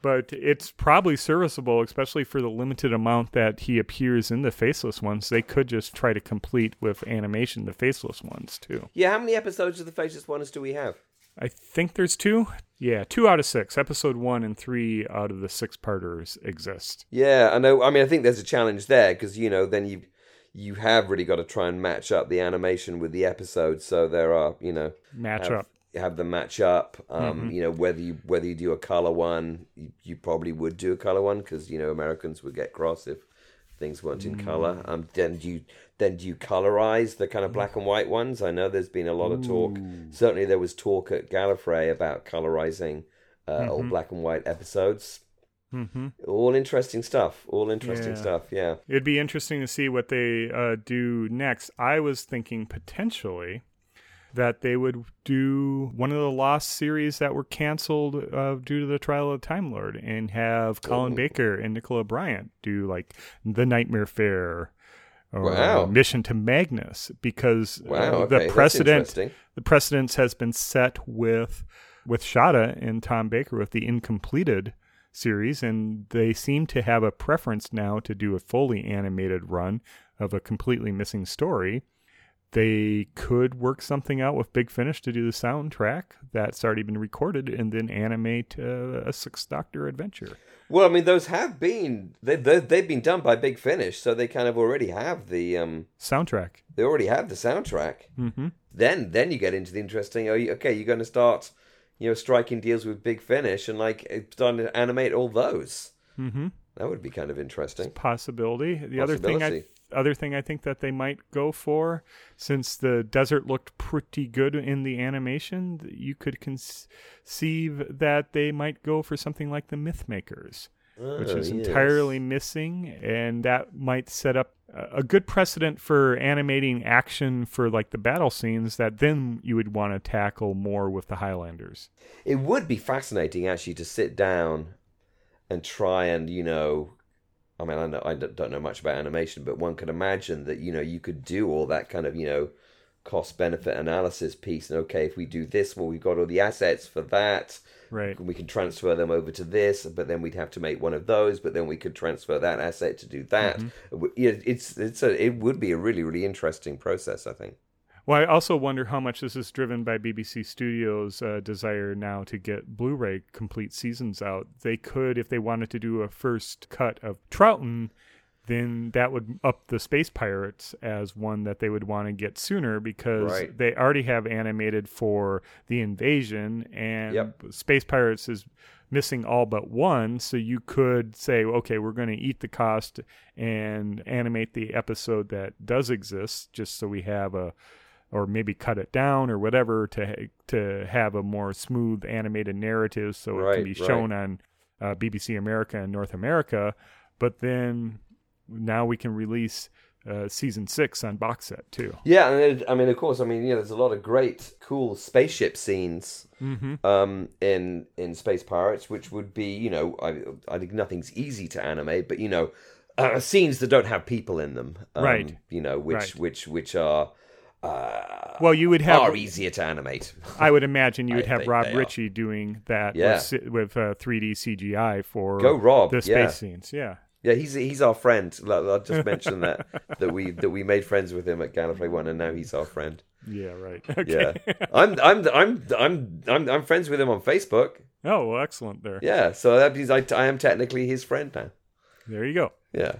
but it's probably serviceable, especially for the limited amount that he appears in the faceless ones. They could just try to complete with animation the faceless ones too. yeah. How many episodes of the Faceless Ones do we have? I think there's two. Yeah, two out of six. Episode one and three out of the six parters exist. Yeah, I know. I mean, I think there's a challenge there because you know then you you have really got to try and match up the animation with the episode. So there are you know Match have, up. Have them match up. Um, You know whether you whether you do a color one, you, you probably would do a color one because you know Americans would get cross if things weren't in color. Um, then do you then do you colorize the kind of black and white ones? I know there's been a lot of talk. Certainly there was talk at Gallifrey about colorizing uh, all black and white episodes. hmm All interesting stuff. All interesting Yeah. stuff. Yeah. It'd be interesting to see what they uh, do next. I was thinking potentially that they would do one of the Lost series that were canceled uh, due to the trial of the Time Lord and have Colin Ooh. Baker and Nicola Bryant do like The Nightmare Fair or Wow. Mission to Magnus because uh, Wow. Okay. the precedent the precedence has been set with with Shada and Tom Baker with the incompleted series, and they seem to have a preference now to do a fully animated run of a completely missing story. They could work something out with Big Finish to do the soundtrack that's already been recorded, and then animate uh, a Sixth Doctor adventure. Well, I mean, those have been they they they've been done by Big Finish, so they kind of already have the um Soundtrack. they already have the soundtrack. hmm Then then you get into the interesting. Oh, you- okay, you're going to start, you know, striking deals with Big Finish and like starting to animate all those. hmm That would be kind of interesting. possibility. The other thing I. other thing I think that they might go for, since the desert looked pretty good in the animation, you could conceive that they might go for something like the Myth Makers, oh, which Oh, is yes. entirely missing, and that might set up a good precedent for animating action for like the battle scenes that then you would want to tackle more with the Highlanders. It would be fascinating actually to sit down and try and you know, I mean, I know I don't know much about animation, but one could imagine that you know you could do all that kind of you know cost benefit analysis piece. And okay, if we do this, well, we've got all the assets for that. Right. We can transfer them over to this, but then we'd have to make one of those. But then we could transfer that asset to do that. Mm-hmm. Yeah, It's it's a, it would be a really really interesting process. I think. Well, I also wonder how much this is driven by BBC Studios' uh, desire now to get Blu-ray complete seasons out. They could, if they wanted to do a first cut of Troughton, then that would up the Space Pirates as one that they would want to get sooner because Right. they already have animated for the invasion, and Yep. Space Pirates is missing all but one. So you could say, okay, we're going to eat the cost and animate the episode that does exist, just so we have a or maybe cut it down or whatever to to have a more smooth animated narrative so it can be right. shown on uh, BBC America and North America. But then now we can release uh, season six on box set too. Yeah, and it, I mean, of course, I mean, know, there's a lot of great, cool spaceship scenes Mm-hmm. um, in in Space Pirates, which would be, you know, I, I think nothing's easy to animate, but you know, uh, scenes that don't have people in them, um, Right. You know, which Right. which which are uh, Well, you would have. are easier to animate. I would imagine you would have Rob. Ritchie doing that Yeah. with, uh, 3D CGI for Go Rob, the space yeah. scenes. Yeah. Yeah, he's he's our friend. Like, I just mentioned that that we that we made friends with him at Gallifrey One, and now he's our friend. Yeah. Right. Okay. Yeah, I'm I'm I'm I'm I'm I'm friends with him on Facebook. Oh, well, excellent. There. Yeah, so that means I, I am technically his friend now. There you go. Yeah.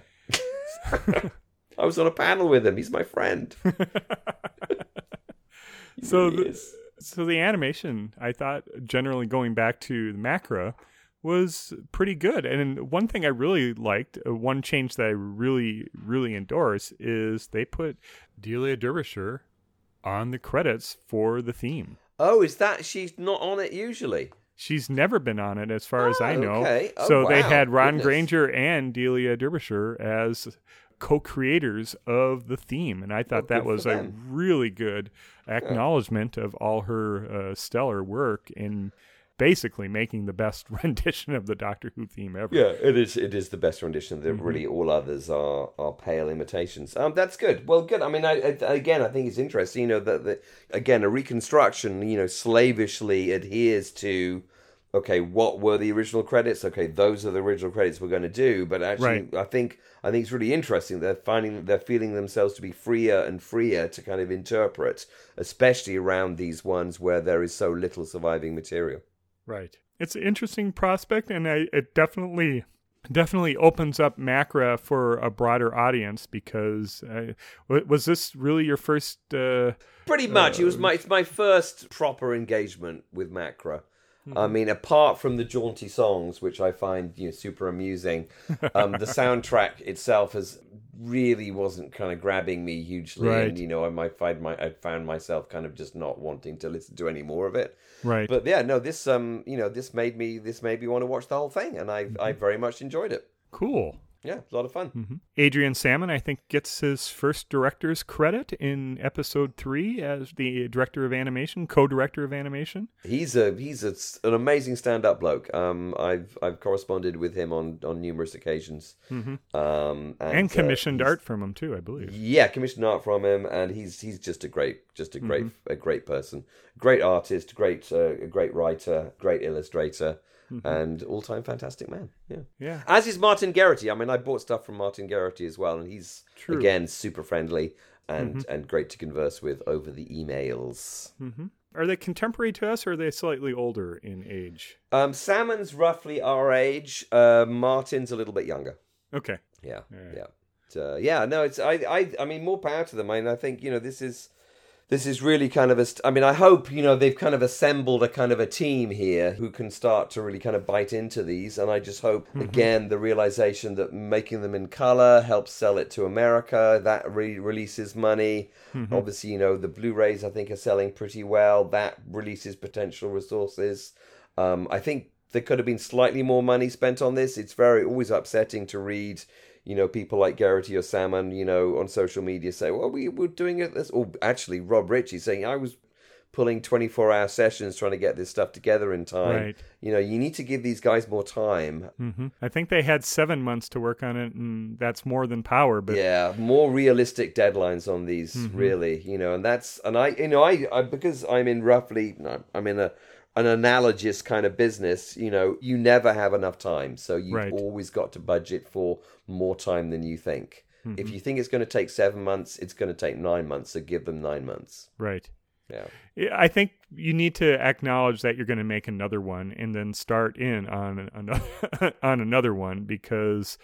I was on a panel with him. He's my friend. So really the- So the animation, I thought, generally going back to the Macra, was pretty good. And one thing I really liked, uh, one change that I really, really endorse, is they put Delia Derbyshire on the credits for the theme. Oh, is that she's not on it usually? She's never been on it, as far as I Oh, know. okay. Oh, so they had Ron Goodness. Grainer and Delia Derbyshire as co-creators of the theme, and I thought Oh, that was a really good acknowledgement of all her uh, stellar work in basically making the best rendition of the Doctor Who theme ever. Yeah, it is. It is the best rendition. That Mm-hmm. really all others are are pale imitations. Um, that's good. Well, good. I mean, I, I again, I think it's interesting. You know that the again a reconstruction. You know, slavishly adheres to. Okay, what were the original credits? Okay, those are the original credits we're going to do. But actually, Right. I think I think it's really interesting. They're finding they're feeling themselves to be freer and freer to kind of interpret, especially around these ones where there is so little surviving material. Right. It's an interesting prospect, and I, it definitely definitely opens up Macra for a broader audience because uh, was this really your first? Uh, Pretty much, it was my it's my first proper engagement with Macra. I mean, apart from the jaunty songs, which I find you know super amusing, um, the soundtrack itself has really wasn't kind of grabbing me hugely, Right. and you know, I might find my I found myself kind of just not wanting to listen to any more of it. right. But yeah, no, this um, you know, this made me this made me want to watch the whole thing, and I I very much enjoyed it. cool. Yeah, it's a lot of fun. Adrian Salmon, I think, gets his first director's credit in episode three as the director of animation, co-director of animation. He's a he's a, an amazing stand-up bloke. Um, I've I've corresponded with him on, on numerous occasions. Um, and, and uh, commissioned he's- art from him too, I believe. Yeah, commissioned art from him, and he's he's just a great just a great Mm-hmm. a great person, great artist, great uh, a great writer, great illustrator, and all time fantastic man. Yeah. Mm-hmm. Yeah. As is Martin Geraghty. I mean, I bought stuff from Martin Geraghty as well, and he's True. Mm-hmm. again super friendly and and great to converse with over the emails. Are they contemporary to us, or are they slightly older in age? Um, Salmon's roughly our age. Uh, Martin's a little bit younger. Okay. Yeah, Alright. yeah, But, uh, yeah. No, it's I, I, I mean, more power to them. I mean, I think you know this is this is really kind of a. St- I mean, I hope you know they've kind of assembled a kind of a team here who can start to really kind of bite into these. And I just hope again the realization that making them in color helps sell it to America. That re- releases money. Obviously, you know the Blu-rays I think are selling pretty well. That releases potential resources. Um, I think there could have been slightly more money spent on this. It's very always upsetting to read, you know, people like Geraghty or Salmon, you know, on social media say, "Well, we were doing it." This, or actually, Rob Ritchie saying, "I was pulling twenty-four hour sessions trying to get this stuff together in time." Right. You know, you need to give these guys more time. hmm I think they had seven months to work on it, and that's more than power. But yeah, more realistic deadlines on these, Mm-hmm. really. You know, and that's and I, you know, I, I because I'm in roughly, I'm in a an analogous kind of business. You know, you never have enough time, so you've Right. always got to budget for more time than you think. If mm-hmm. you think it's going to take seven months, it's going to take nine months. So give them nine months. Right. Yeah. Yeah, I think you need to acknowledge that you're going to make another one and then start in on another on another one because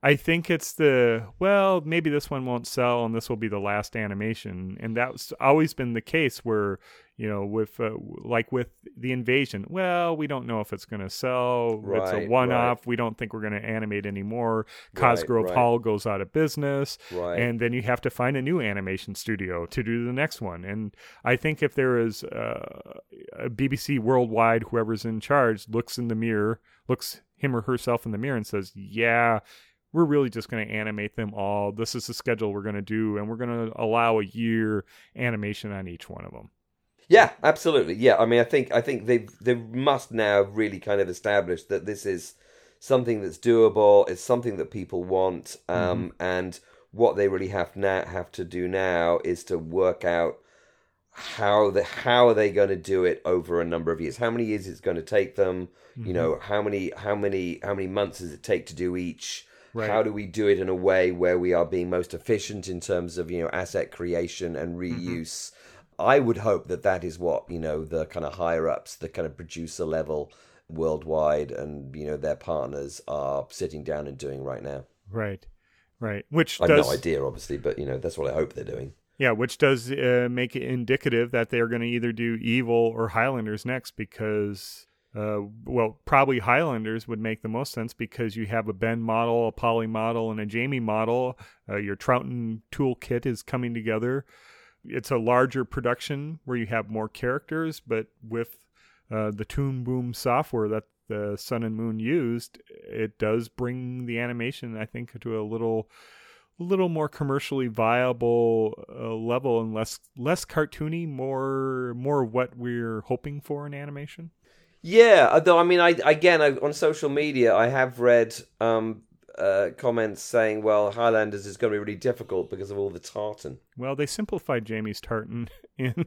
I think it's the well, maybe this one won't sell and this will be the last animation, and that's always been the case where you know with uh, like with the invasion. Well, we don't know if it's going to sell. it's a one-off. We don't think we're going to animate anymore. Cosgrove right. Hall goes out of business, Right. and then you have to find a new animation studio to do the next one. And I think if there is uh, a BBC worldwide, whoever's in charge looks in the mirror, looks him or herself in the mirror, and says, "Yeah." We're really just going to animate them all. This is the schedule we're going to do, and we're going to allow a year animation on each one of them. Yeah, absolutely. Yeah, I mean, I think I think they they must now really kind of establish that this is something that's doable. It's something that people want, um, and what they really have now have to do now is to work out how the how are they going to do it over a number of years? How many years it's going to take them? You know, how many how many how many months does it take to do each? Right. How do we do it in a way where we are being most efficient in terms of you know asset creation and reuse? I would hope that that is what you know the kind of higher ups, the kind of producer level worldwide, and you know their partners are sitting down and doing right now. Right, right. Which I have does no idea, obviously, but you know that's what I hope they're doing. Yeah, which does uh, make it indicative that they're going to either do Evil or Highlanders next because, uh, well, probably Highlanders would make the most sense because you have a Ben model, a Polly model, and a Jamie model. Uh, your Troughton toolkit is coming together. It's a larger production where you have more characters, but with uh, the Toon Boom software that the Sun and Moon used, it does bring the animation, I think, to a little little more commercially viable uh, level and less less cartoony, more more what we're hoping for in animation. Yeah, although I mean, I again I, on social media I have read um, uh, comments saying, "Well, Highlanders is going to be really difficult because of all the tartan Well, they simplified Jamie's tartan in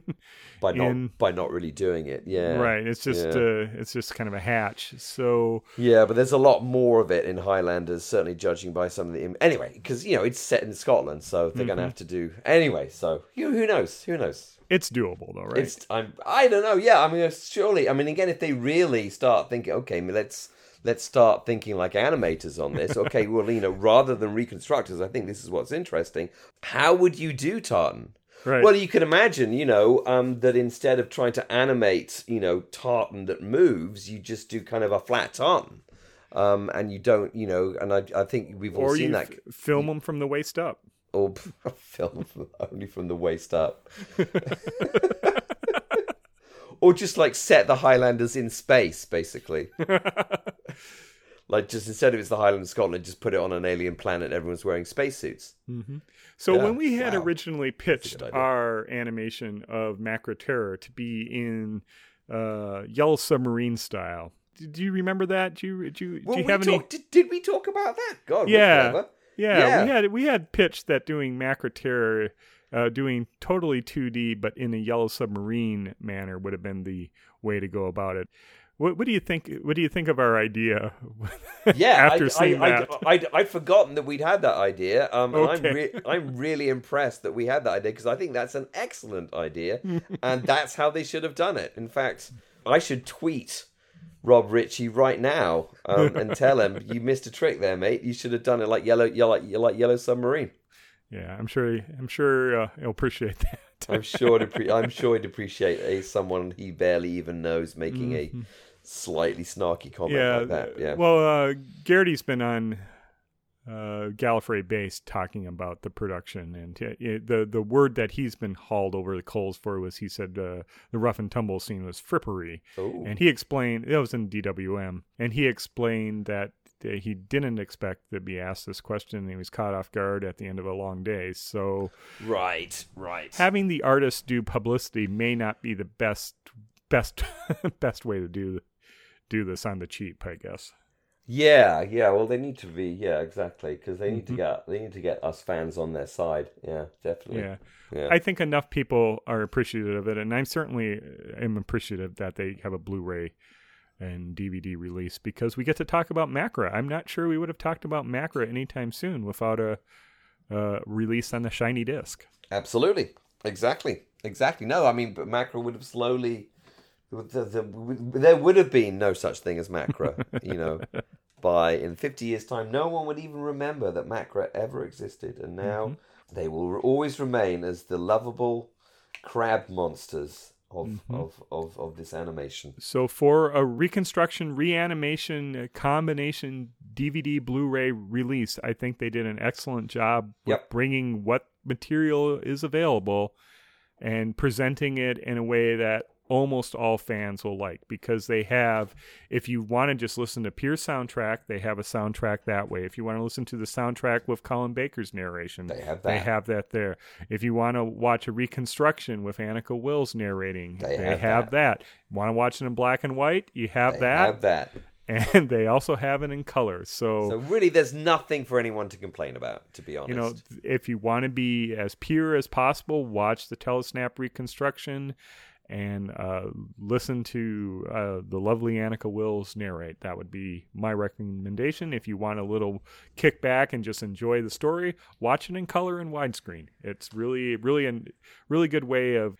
by not In- by not really doing it." Yeah, right. It's just Yeah. uh, it's just kind of a hatch. So Yeah, but there's a lot more of it in Highlanders, certainly judging by some of the. Anyway, because you know it's set in Scotland, so they're going to have to do anyway. So you who knows? Who knows? It's doable though, right? It's I'm I don't know. Yeah, I mean surely. I mean again, if they really start thinking, okay, let's let's start thinking like animators on this. Okay, well you know rather than reconstructors, I think this is what's interesting. How would you do tartan? right. Well, you can imagine, you know, um, that instead of trying to animate, you know, tartan that moves, you just do kind of a flat tartan. Um, and you don't, you know, and I, I think we've all or seen you that. f- film them from the waist up. Or film only from the waist up. or just like set the Highlanders in space, basically. like just instead of it's the Highlands of Scotland, just put it on an alien planet. Everyone's wearing spacesuits. So Yeah, when we had wow. originally pitched our animation of Macra Terror to be in uh, Yellow Submarine style, do you remember that? Do you, do you, Well, do you we have any? talked- did, did we talk about that? God, we're Yeah. Yeah, Yeah. we had we had pitched that doing Macra Terror, uh, doing totally 2D, but in a Yellow Submarine manner would have been the way to go about it. What, what do you think? What do you think of our idea? Yeah, after I, seeing I, that, I, I'd, I'd forgotten that we'd had that idea, um, and I'm, Okay. re- I'm really impressed that we had that idea because I think that's an excellent idea, and that's how they should have done it. In fact, I should tweet Rob Ritchie right now um, and tell him you missed a trick there, mate. You should have done it like yellow, yellow, like yellow submarine. yeah, I'm sure. He, I'm sure uh, he'll appreciate that. I'm sure. To pre- I'm sure he'd appreciate a someone he barely even knows making a slightly snarky comment yeah, like that. Yeah. Well, uh, Geraghty's been on uh, Gallifrey base talking about the production, and uh, the the word that he's been hauled over the coals for was he said uh, the rough and tumble scene was frippery, Ooh. and he explained that was in DWM, and he explained that he didn't expect to be asked this question, and he was caught off guard at the end of a long day. So right, right. having the artist do publicity may not be the best best best way to do do this on the cheap, I guess. Yeah, yeah. Well, they need to be. Yeah, exactly. Because they Mm-hmm. need to get they need to get us fans on their side. Yeah, definitely. Yeah. Yeah. I think enough people are appreciative of it, and I'm certainly uh, am appreciative that they have a Blu-ray and DVD release because we get to talk about Macra. I'm not sure we would have talked about Macra anytime soon without a uh, released on the shiny disc. Absolutely, exactly, exactly. No, I mean, but Macra would have slowly. The, the, there would have been no such thing as Macra, you know. By in fifty years' time, no one would even remember that Macra ever existed, and now Mm-hmm. they will always remain as the lovable crab monsters of Mm-hmm. of, of, of this animation. So for a reconstruction, reanimation, combination DVD Blu-ray release, I think they did an excellent job with Yep. bringing what material is available and presenting it in a way that almost all fans will like because they have if you want to just listen to pure soundtrack they have a soundtrack that way if you want to listen to the soundtrack with Colin Baker's narration They have that, they that. have that there if you want to watch a reconstruction with Anneke Wills narrating They they, have have, that. Want to watch it in black and white? You have They that, have that. and they also have it in color. So, So really, there's nothing for anyone to complain about, to be honest. you know, if you want to be as pure as possible, watch the Telesnap reconstruction and uh, listen to uh, the lovely Anneke Wills narrate. That would be my recommendation. If you want a little kickback and just enjoy the story, watch it in color and widescreen. It's really, really, a really good way of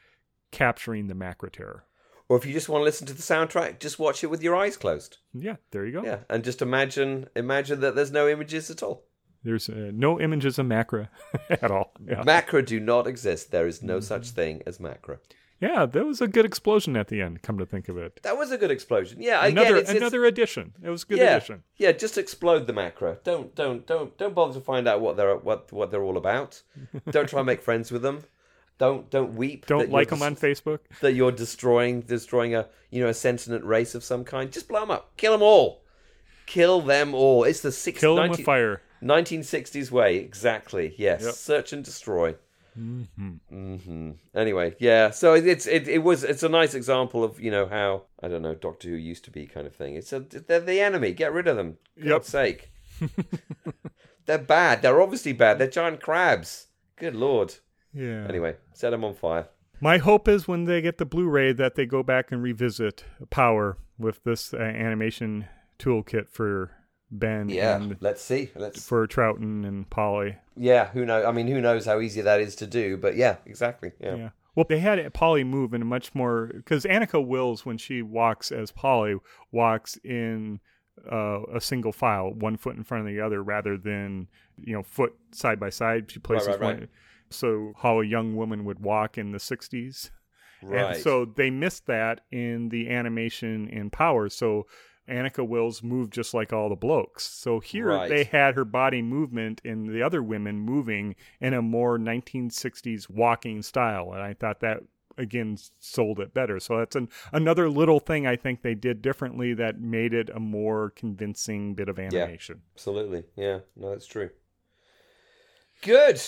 capturing the Macra Terror. or if you just want to listen to the soundtrack, just watch it with your eyes closed. Yeah, there you go. Yeah, and just imagine imagine that there's no images at all. There's uh, no images of macra at all. Yeah. Macra do not exist. There is no such Mm-hmm. thing as macra. Yeah, that was a good explosion at the end. Come to think of it, That was a good explosion. Yeah, another again, it's, it's- another addition. It was a good yeah, addition. yeah. Just explode the Macra. Don't don't don't don't bother to find out what they're what what they're all about. don't try and make friends with them. Don't don't weep. Don't like them on Facebook. that you're destroying destroying a you know a sentient race of some kind. Just blow them up. Kill them all. Kill them all. It's the six, Kill them with fire. 1960s way, exactly. Yes, Yep. search and destroy. Mm-hmm. Anyway, yeah. So it- it's it, it was it's a nice example of you know how I don't know Doctor Who used to be kind of thing. It's a they're the enemy. Get rid of them. For Yep. God's sake. they're bad. They're obviously bad. They're giant crabs. Good lord. Yeah. Anyway, set them on fire. My hope is when they get the Blu-ray that they go back and revisit Power with this uh, animation toolkit for Ben Yeah. Let's see. Let's. for Troughton and Polly. Yeah. Who knows? I mean, who knows how easy that is to do? But yeah, exactly. Yeah. Yeah. Well, they had Polly move in a much more because Anneke Wills, when she walks as Polly, walks in uh, a single file, one foot in front of the other, rather than you know foot side by side. She places right, right. one. So how a young woman would walk in the '60s. Right. And so they missed that in the animation in Power. So Anneke Wills moved just like all the blokes. So here Right. they had her body movement and the other women moving in a more 1960s walking style. And I thought that again sold it better. So that's an, another little thing I think they did differently that made it a more convincing bit of animation. Absolutely. Yeah. No, that's true. Good.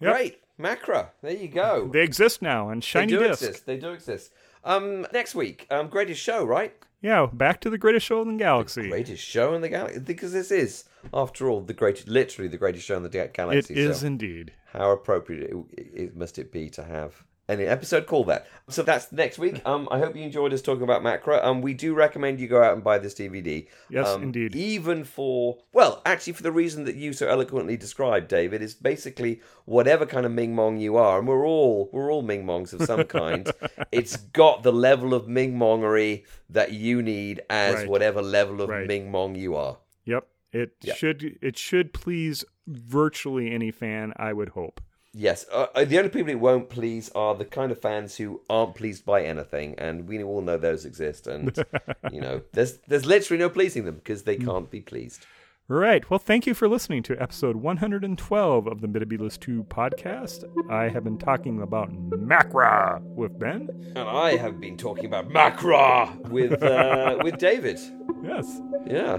Yep. Great. Macra. There you go. They exist now They shiny do disc. exist. They do exist. Um, next week, um, greatest show, right? Yeah, back to the greatest show in the galaxy. Greatest show in the galaxy because this is, after all, the greatest, literally the greatest show in the ga- It galaxy. is So indeed. how appropriate it, it, must it be to have an episode called that? So that's next week. Um, I hope you enjoyed us talking about Macra. Um, we do recommend you go out and buy this DVD. Yes, Um, indeed. Even for well, actually, for the reason that you so eloquently described, David, is basically whatever kind of Ming Mong you are, and we're all we're all Ming Mongs of some kind. it's got the level of Ming Mongery that you need as Right. whatever level of Right. Ming Mong you are. Yep. It Yeah. should it should please virtually any fan, I would hope. Yes, uh, uh, the only people it won't please are the kind of fans who aren't pleased by anything, and we all know those exist. And you know, there's there's literally no pleasing them because they can't be pleased. All right. Well, thank you for listening to episode 112 of the Metebelis 2 podcast. I have been talking about Macra with Ben. And I have been talking about Macra with uh, with David. Yes. Yeah,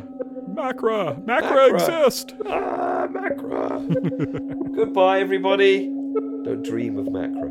Macra. Macra, Macra. exist. ah, Macra. Goodbye, everybody. Don't dream of Macra.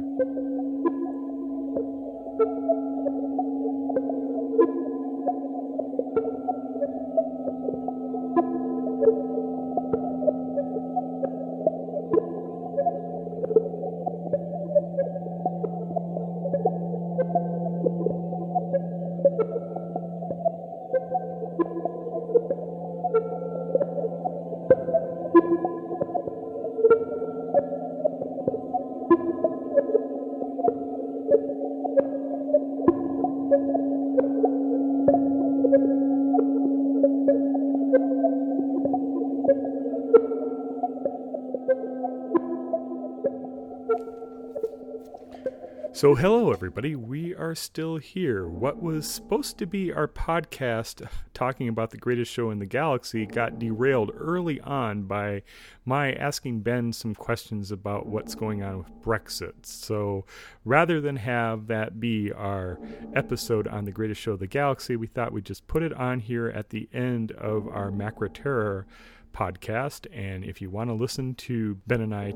So, hello, everybody. We are still here. What was supposed to be our podcast talking about the greatest show in the galaxy got derailed early on by my asking Ben some questions about what's going on with Brexit. So, rather than have that be our episode on the greatest show of the galaxy, we thought we'd just put it on here at the end of our Macra Terror podcast. And if you want to listen to Ben and I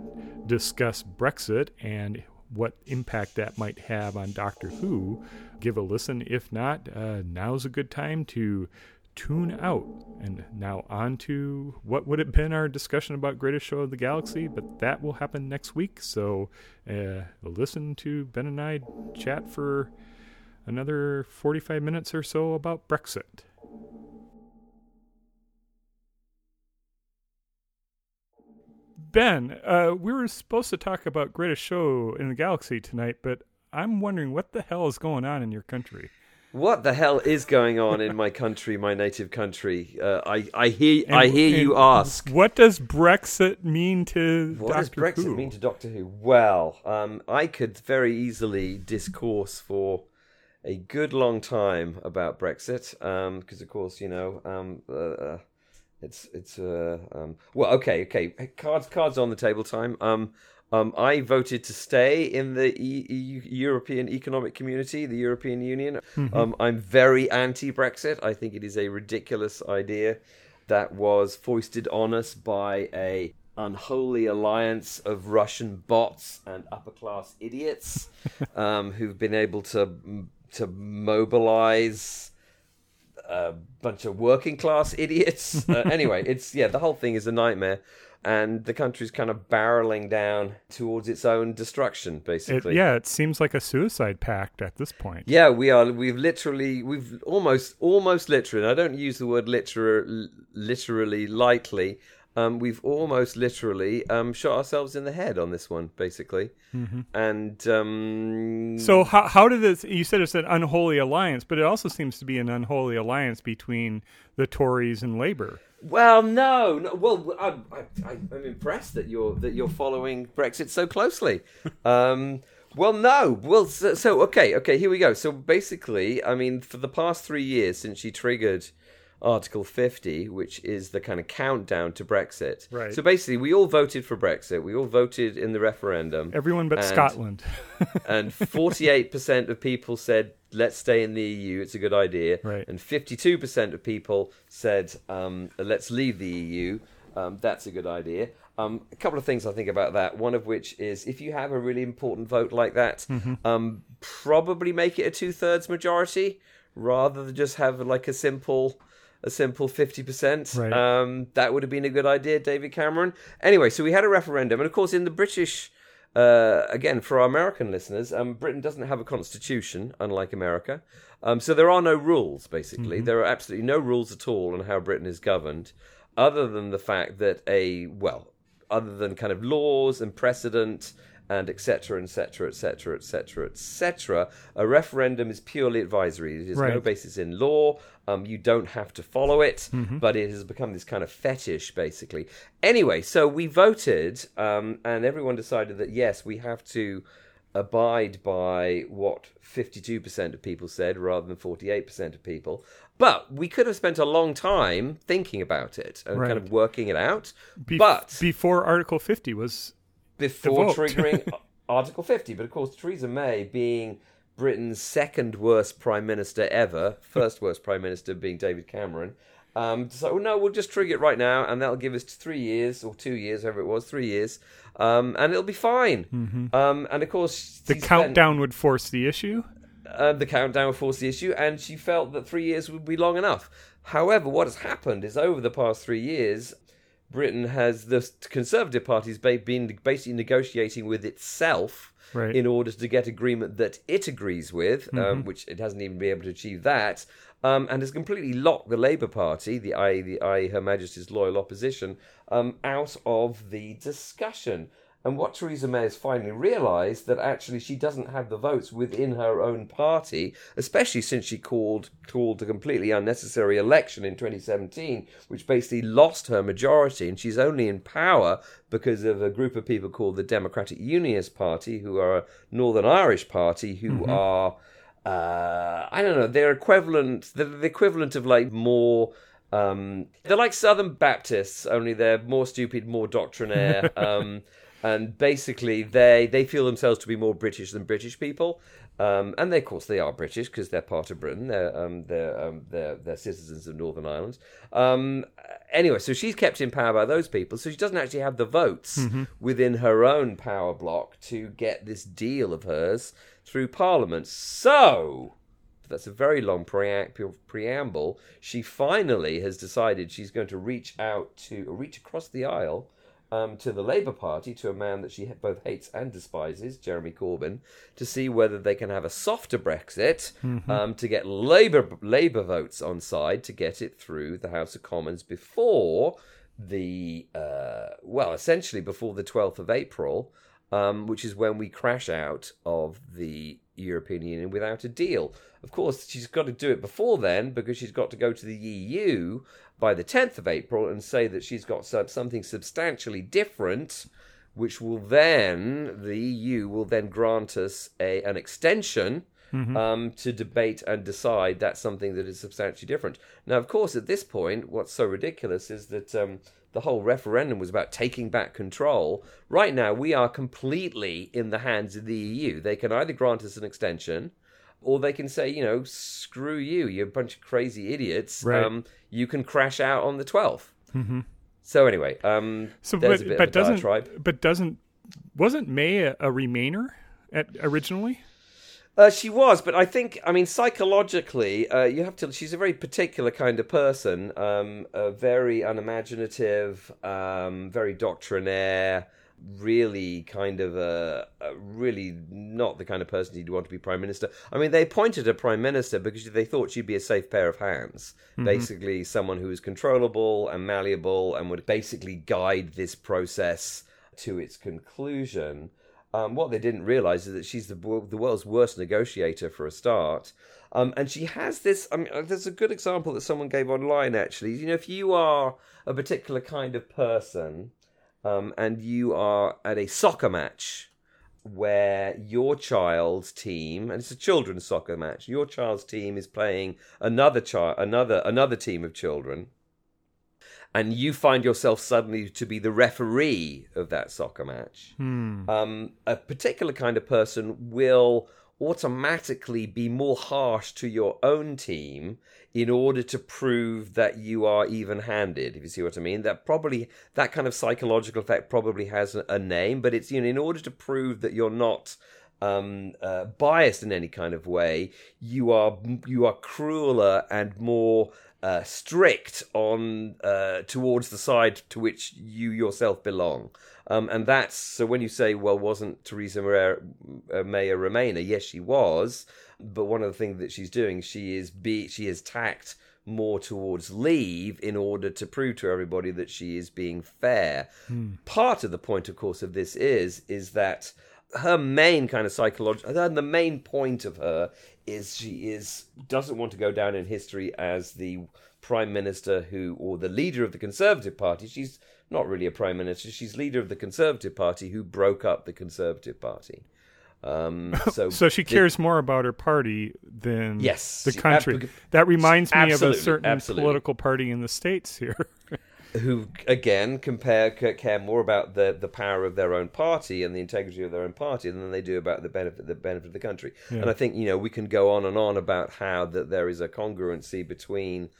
discuss Brexit and what impact that might have on Doctor Who, give a listen. If not, uh, now's a good time to tune out. And now on to what would have been our discussion about Greatest Show of the Galaxy, but that will happen next week. So uh, listen to Ben and I chat for another 45 minutes or so about Brexit. Ben, uh, we were supposed to talk about greatest show in the galaxy tonight, but I'm wondering what the hell is going on in your country. What the hell is going on in my country, my native country? Uh, I I hear And- I hear you ask. What does Brexit mean to What does Doctor Brexit Who? mean to Doctor Who? Well, um, I could very easily discourse for a good long time about Brexit, because of course, you know, um, uh, uh, it's it's uh, um, well, okay, okay, cards cards on the table time. Um, um, I voted to stay in the e- E- European Economic Community, the European Union. Um, I'm very anti-Brexit. I think it is a ridiculous idea that was foisted on us by a unholy alliance of Russian bots and upper class idiots um, who've been able to to mobilize a bunch of working class idiots. Uh, anyway, it's yeah, the whole thing is a nightmare, and the country's kind of barreling down towards its own destruction, It, basically. yeah, it seems like a suicide pact at this point. Yeah, we are. We've literally, we've almost, almost literally. And I don't use the word literal, literally lightly. Um, we've almost literally um, shot ourselves in the head on this one, basically. And um, So how how did this? You said it's an unholy alliance, but it also seems to be an unholy alliance between the Tories and Labour. Well, no, no. Well, I, I, I'm impressed that you're that you're following Brexit so closely. um, well, no. Well, so, so okay, okay. Here we go. So basically, I mean, for the past three years since she triggered Article 50, which is the kind of countdown to Brexit. Right. So basically, we all voted for Brexit. We all voted in the referendum Everyone but And- Scotland. and 48% of people said let's stay in the EU it's a good idea Right. and 52% of people said um, let's leave the EU um, that's a good idea um, a couple of things I think about that one of which is if you have a really important vote like that um, probably make it a two-thirds majority rather than just have like a simple a simple 50%. Right. Um, that would have been a good idea, David Cameron. Anyway, so we had a referendum. And of course, in the British, uh, again, for our American listeners, um, Britain doesn't have a constitution, unlike America. Um, so there are no rules, basically. There are absolutely no rules at all on how Britain is governed, other than the fact that a, well, other than kind of laws and precedent and etc etc etc etc etc a referendum is purely advisory. It is no Right. basis in law. Um, you don't have to follow it but it has become this kind of fetish basically. Anyway so we voted um, and everyone decided that yes we have to abide by what 52% of people said rather than 48% of people. But we could have spent a long time thinking about it and Right. kind of working it out Bef- but before Article 50 was before triggering Article 50. But of course, Theresa May, being Britain's second worst prime minister ever, first worst prime minister being David Cameron, um, so no, we'll just trigger it right now, and that'll give us three years or two years, however it was, three years, um, and it'll be fine. Um, and of course, Mm-hmm. the she spent- countdown would force the issue. uh, the countdown would force the issue, and she felt that three years would be long enough. However, what has happened is over the past three years, Britain has the Conservative Party's been basically negotiating with itself Right. in order to get agreement that it agrees with, um, which it hasn't even been able to achieve that, um, and has completely locked the Labour Party, the I, the I, Her Majesty's loyal opposition, um, out of the discussion. And what Theresa May has finally realised that actually she doesn't have the votes within her own party, especially since she called called a completely unnecessary election in 2017, which basically lost her majority, and she's only in power because of a group of people called the Democratic Unionist Party, who are a Northern Irish party, who mm-hmm. are uh, I don't know, they're equivalent, they're the equivalent of like more. Um, they're like Southern Baptists, only they're more stupid, more doctrinaire. Um, and basically they they feel themselves to be more British than British people, um, and they, of course they are British because they're part of Britain. They're um, they're, um, they're they're citizens of Northern Ireland. Um, anyway, so she's kept in power by those people, so she doesn't actually have the votes mm-hmm. within her own power block to get this deal of hers through Parliament. So that's a very long preamble. She finally has decided she's going to reach out to reach across the aisle um, to the Labour Party, to a man that she both hates and despises, Jeremy Corbyn, to see whether they can have a softer Brexit mm-hmm. um, to get Labour Labour votes on side to get it through the House of Commons before the uh, well, essentially before the twelfth of April, um, which is when we crash out of the European Union without a deal. Of course, she's got to do it before then because she's got to go to the EU by the 10th of April and say that she's got something substantially different, which will then, the EU will then grant us a, an extension. Mm-hmm. Um, to debate and decide that's something that is substantially different. Now, of course, at this point, what's so ridiculous is that um, the whole referendum was about taking back control. Right now, we are completely in the hands of the EU. They can either grant us an extension, or they can say, you know, screw you, you're a bunch of crazy idiots. Right. Um, you can crash out on the 12th. Mm-hmm. So anyway, um, so but, but doesn't diatribe. but doesn't wasn't May a, a Remainer at originally? Uh, she was, but I think, I mean, psychologically, uh, you have to. She's a very particular kind of person, um, very unimaginative, um, very doctrinaire really kind of a, a, really not the kind of person you'd want to be prime minister. I mean, they appointed a prime minister because they thought she'd be a safe pair of hands. Mm-hmm. Basically, someone who was controllable and malleable and would basically guide this process to its conclusion. Um, what they didn't realize is that she's the the world's worst negotiator for a start. Um, and she has this. I mean, uh, there's a good example that someone gave online. Actually, you know, if you are a particular kind of person um, and you are at a soccer match where your child's team and it's a children's soccer match your child's team is playing another child another another team of children and you find yourself suddenly to be the referee of that soccer match hmm. um, a particular kind of person will automatically be more harsh to your own team in order to prove that you are even-handed if you see what i mean that probably that kind of psychological effect probably has a, name but it's you know in order to prove that you're not um, uh, biased in any kind of way you are you are crueler and more uh, strict on uh, towards the side to which you yourself belong. Um, and that's so when you say, well, wasn't Theresa May a Remainer? Yes, she was. But one of the things that she's doing, she is be she is tacked more towards leave in order to prove to everybody that she is being fair. Hmm. Part of the point, of course, of this is is that her main kind of psychological, the main point of her is she is doesn't want to go down in history as the prime minister who or the leader of the conservative party. She's not really a prime minister. She's leader of the conservative party who broke up the conservative party. Um, so so she cares more about her party than yes the country. ab- that reminds me of a certain absolutely. political party in the states here who again compare care more about the the power of their own party and the integrity of their own party than they do about the benefit the benefit of the country. Yeah. And I think you know we can go on and on about how that there is a congruency between.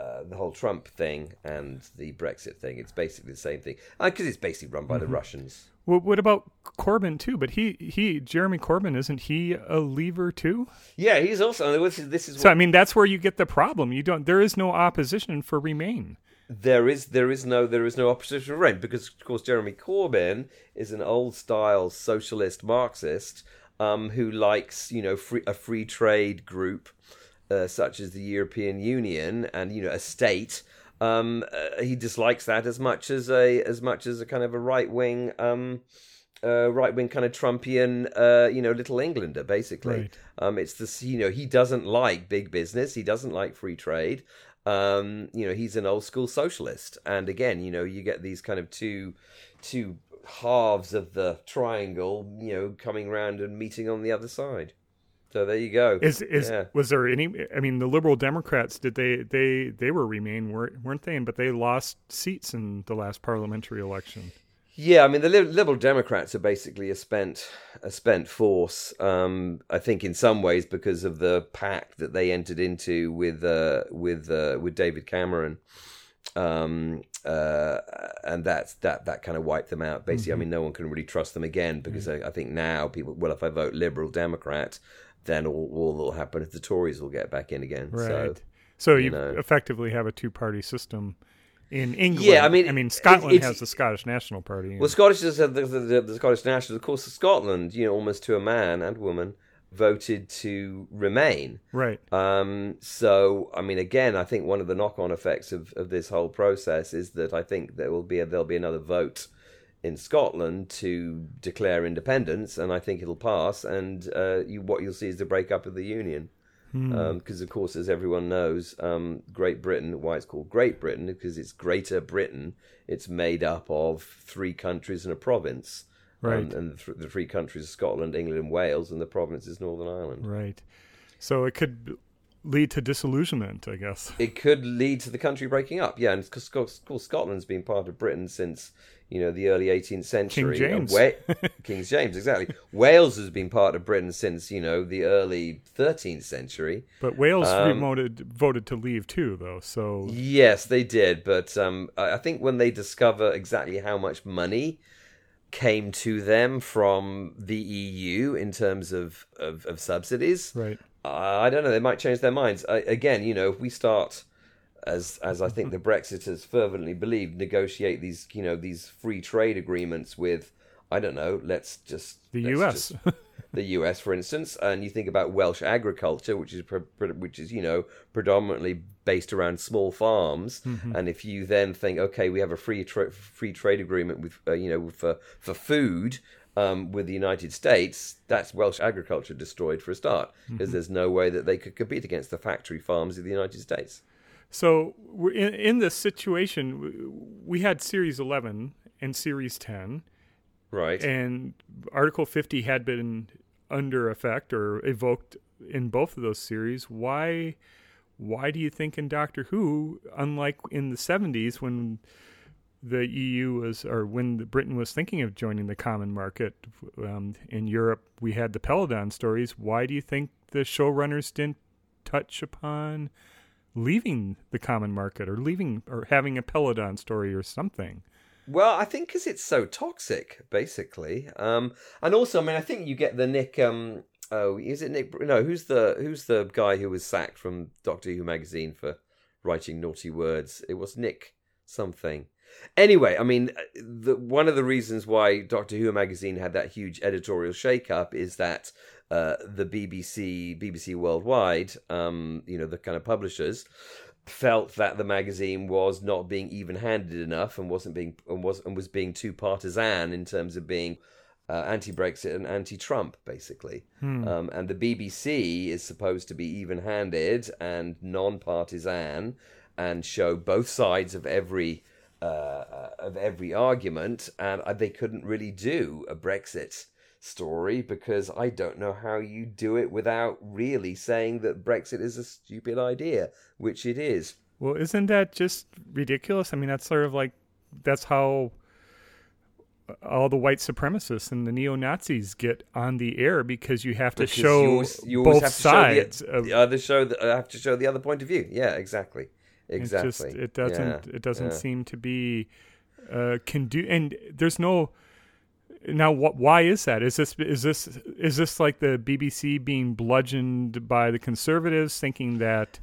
Uh, the whole Trump thing and the Brexit thing. It's basically the same thing because uh, it's basically run by mm-hmm. the Russians. Well, what about Corbyn too? But he, he, Jeremy Corbyn, isn't he a leaver too? Yeah, he's also. This is, this is so. I mean, that's where you get the problem. You don't. There is no opposition for Remain there is there is no there is no opposition rent because of course Jeremy Corbyn is an old style socialist Marxist um, who likes you know free, a free trade group uh, such as the European Union and you know a state. Um, uh, he dislikes that as much as a as much as a kind of a right wing um, uh, right wing kind of Trumpian, uh, you know, little Englander, basically. Right. Um, it's this, you know, he doesn't like big business. He doesn't like free trade. Um, you know, he's an old school socialist. And again, you know, you get these kind of two, two halves of the triangle, you know, coming around and meeting on the other side. So there you go. Is is Yeah. was there any? I mean, the Liberal Democrats did they they they were Remain weren't weren't they? But they lost seats in the last parliamentary election. Yeah, I mean the Liberal Democrats are basically a spent a spent force. Um, I think in some ways because of the pact that they entered into with uh, with uh, with David Cameron, um, uh, and that's that that kind of wiped them out. Basically, I mean no one can really trust them again because I, I think now people well if I vote Liberal Democrat, then all, all that'll happen is the Tories will get back in again. Right. So So, you, know. effectively have a two party system in England. Yeah, I mean, I mean Scotland has the Scottish National Party. Well, Scottish is uh, the, the, the, the Scottish Nationals, of course, Scotland, you know, almost to a man and woman, voted to remain. right. Um, so, I mean, again, I think one of the knock-on effects of, of this whole process is that I think there will be a, there'll be another vote in Scotland to declare independence, and I think it'll pass. And uh, you, what you'll see is the breakup of the union, because of course, as everyone knows, um, Great Britain, why it's called Great Britain, because it's Greater Britain. It's made up of three countries and a province. Right. Um, and the, th- the three countries are Scotland, England, and Wales, and the province is Northern Ireland. Right. So it could lead to disillusionment, I guess. it could lead to the country breaking up. Yeah, and because of course Scotland's been part of Britain since you know the early 18th century. James. Uh, Wa- King James, exactly. Wales has been part of Britain since you know the early 13th century. But Wales Um, voted voted to leave too, though. So Yes, they did, but um, I think when they discover exactly how much money came to them from the EU in terms of of, of subsidies, right. I don't know. They might change their minds. I, again, you know, if we start, as as I think the Brexiters fervently believe, negotiate these, you know, these free trade agreements with, I don't know. Let's just The let's US. just- the US, for instance, and you think about Welsh agriculture, which is which is you know predominantly based around small farms, and if you then think, okay, we have a free tra- free trade agreement with uh, you know for for food. Um, with the United States, that's Welsh agriculture destroyed for a start, because there's no way that they could compete against the factory farms of the United States. So we're in, in this situation, we had Series 11 and Series 10, Right. and Article 50 had been under effect or evoked in both of those series. Why? Why do you think in Doctor Who, unlike in the 70s when the EU was, or when Britain was thinking of joining the common market um, in Europe, we had the Peladon stories. Why do you think the showrunners didn't touch upon leaving the common market or leaving or having a Peladon story or something? Well, I think because it's so toxic, basically, um, and also, I mean, I think you get the Nick. Um, oh, is it Nick? No, who's the who's the guy who was sacked from Doctor Who magazine for writing naughty words? It was Nick something. Anyway, I mean, the, one of the reasons why Doctor Who magazine had that huge editorial shake-up is that uh, the BBC, BBC Worldwide, um, you know, the kind of publishers, felt that the magazine was not being even-handed enough and wasn't being and was and was being too partisan in terms of being uh, anti-Brexit and anti-Trump, basically. Um, and the BBC is supposed to be even-handed and non-partisan and show both sides of every uh, of every argument, and uh, they couldn't really do a Brexit story because I don't know how you do it without really saying that Brexit is a stupid idea, which it is. Well, isn't that just ridiculous? I mean, that's sort of like that's how all the white supremacists and the neo Nazis get on the air because you have to Because show you always, you both have to sides. show the, of, the other show. The, uh, have to show the other point of view. Yeah, exactly, exactly. just it doesn't Yeah, it doesn't yeah. seem to be uh, can do and there's no now what why is that is this is this is this like the BBC being bludgeoned by the conservatives thinking that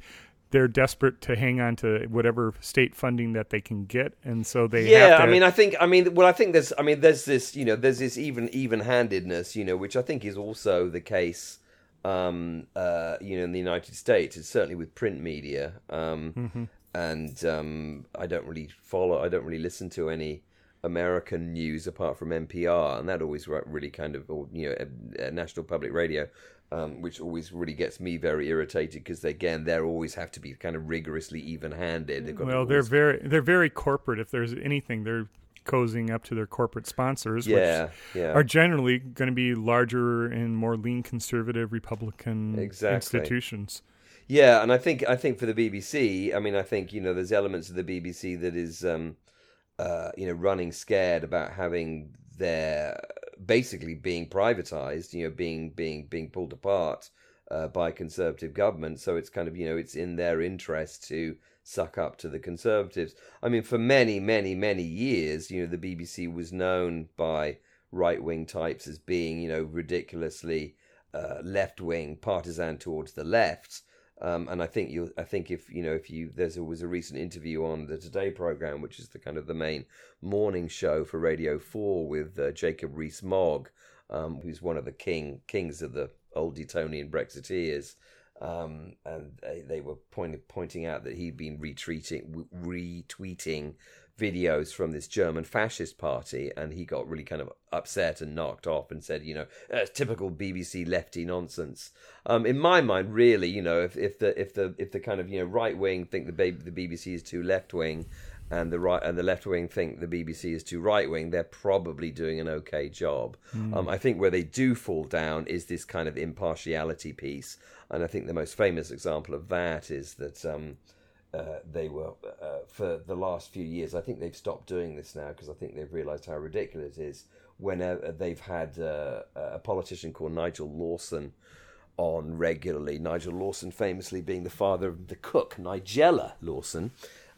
they're desperate to hang on to whatever state funding that they can get and so they yeah have to, i mean i think i mean well i think there's i mean there's this you know there's this even even-handedness you know which i think is also the case um uh you know in the united states it's certainly with print media um Mm-hmm. and um i don't really follow i don't really listen to any American news apart from NPR, and that always really kind of or, you know National Public Radio. Um, which always really gets me very irritated because again they always have to be kind of rigorously even-handed. Well, they're very they're very corporate. If there's anything, they're cozying up to their corporate sponsors, yeah, which yeah. are generally going to be larger and more lean conservative Republican Exactly. institutions. Yeah, and I think I think for the BBC, I mean, I think you know, there's elements of the BBC that is, um, uh, you know, running scared about having their basically being privatized, you know, being being being pulled apart uh, by conservative government. So it's kind of you know, it's in their interest to suck up to the conservatives. I mean, for many, many, many years, you know, the BBC was known by right wing types as being, you know, ridiculously uh, left wing, partisan towards the left. Um, and I think you, I think if you know, if you, there's a, was a recent interview on the Today program, which is the kind of the main morning show for Radio Four with uh, Jacob Rees-Mogg, um, who's one of the king kings of the old Etonian Brexiteers, um, and they, they were pointing pointing out that he'd been retweeting retweeting videos from this German fascist party, and he got really kind of upset and knocked off and said, you know, "That's typical BBC lefty nonsense. Um, in my mind, really, you know, if, if the if the if the kind of you know right wing think the ba- the BBC is too left wing, and the right and the left wing think the BBC is too right wing, they're probably doing an okay job. Um, I think where they do fall down is this kind of impartiality piece, and I think the most famous example of that is that. Um, uh, they were uh, for the last few years. I think they've stopped doing this now because I think they've realised how ridiculous it is. Whenever they've had uh, a politician called Nigel Lawson on regularly, Nigel Lawson famously being the father of the cook Nigella Lawson.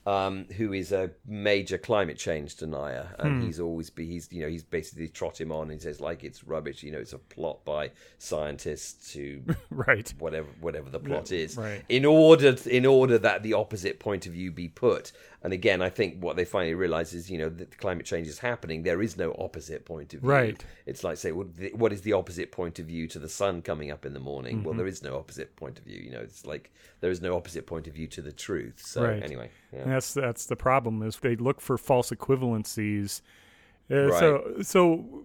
Um, who is a major climate change denier, and he's always be he's you know he's basically trot him on and says like it's rubbish, you know it's a plot by scientists to Right. whatever whatever the plot is right. in order in order that the opposite point of view be put and again i think what they finally realize is you know that climate change is happening there is no opposite point of view Right. it's like say well, what is the opposite point of view to the sun coming up in the morning Mm-hmm. well there is no opposite point of view you know it's like there is no opposite point of view to the truth so Right. anyway yeah. That's that's the problem is they look for false equivalencies. Uh, Right. So so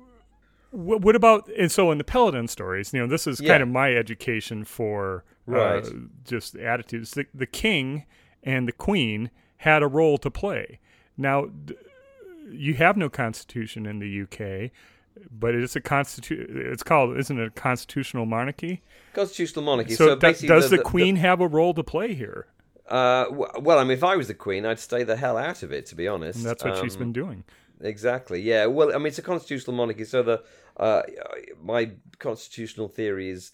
what, what about and so in the Peladon stories, you know, this is Yeah. kind of my education for uh, Right. just attitudes. The, the king and the queen had a role to play. Now you have no constitution in the UK, but it's a constitu- It's called isn't it a constitutional monarchy? constitutional monarchy So, so, basically does the, queen have a role to play here? uh, well i mean if i was the queen i'd stay the hell out of it to be honest And that's what she's been doing. Exactly. Yeah. Well, I mean, it's a constitutional monarchy, so the uh, my constitutional theory is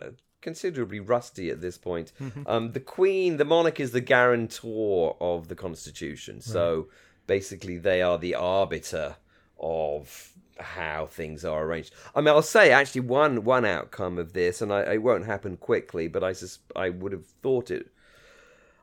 uh, considerably rusty at this point. Um, the Queen, the monarch, is the guarantor of the Constitution. So basically, they are the arbiter of how things are arranged. I mean, I'll say actually one one outcome of this, and I, it won't happen quickly, but I sus- I would have thought it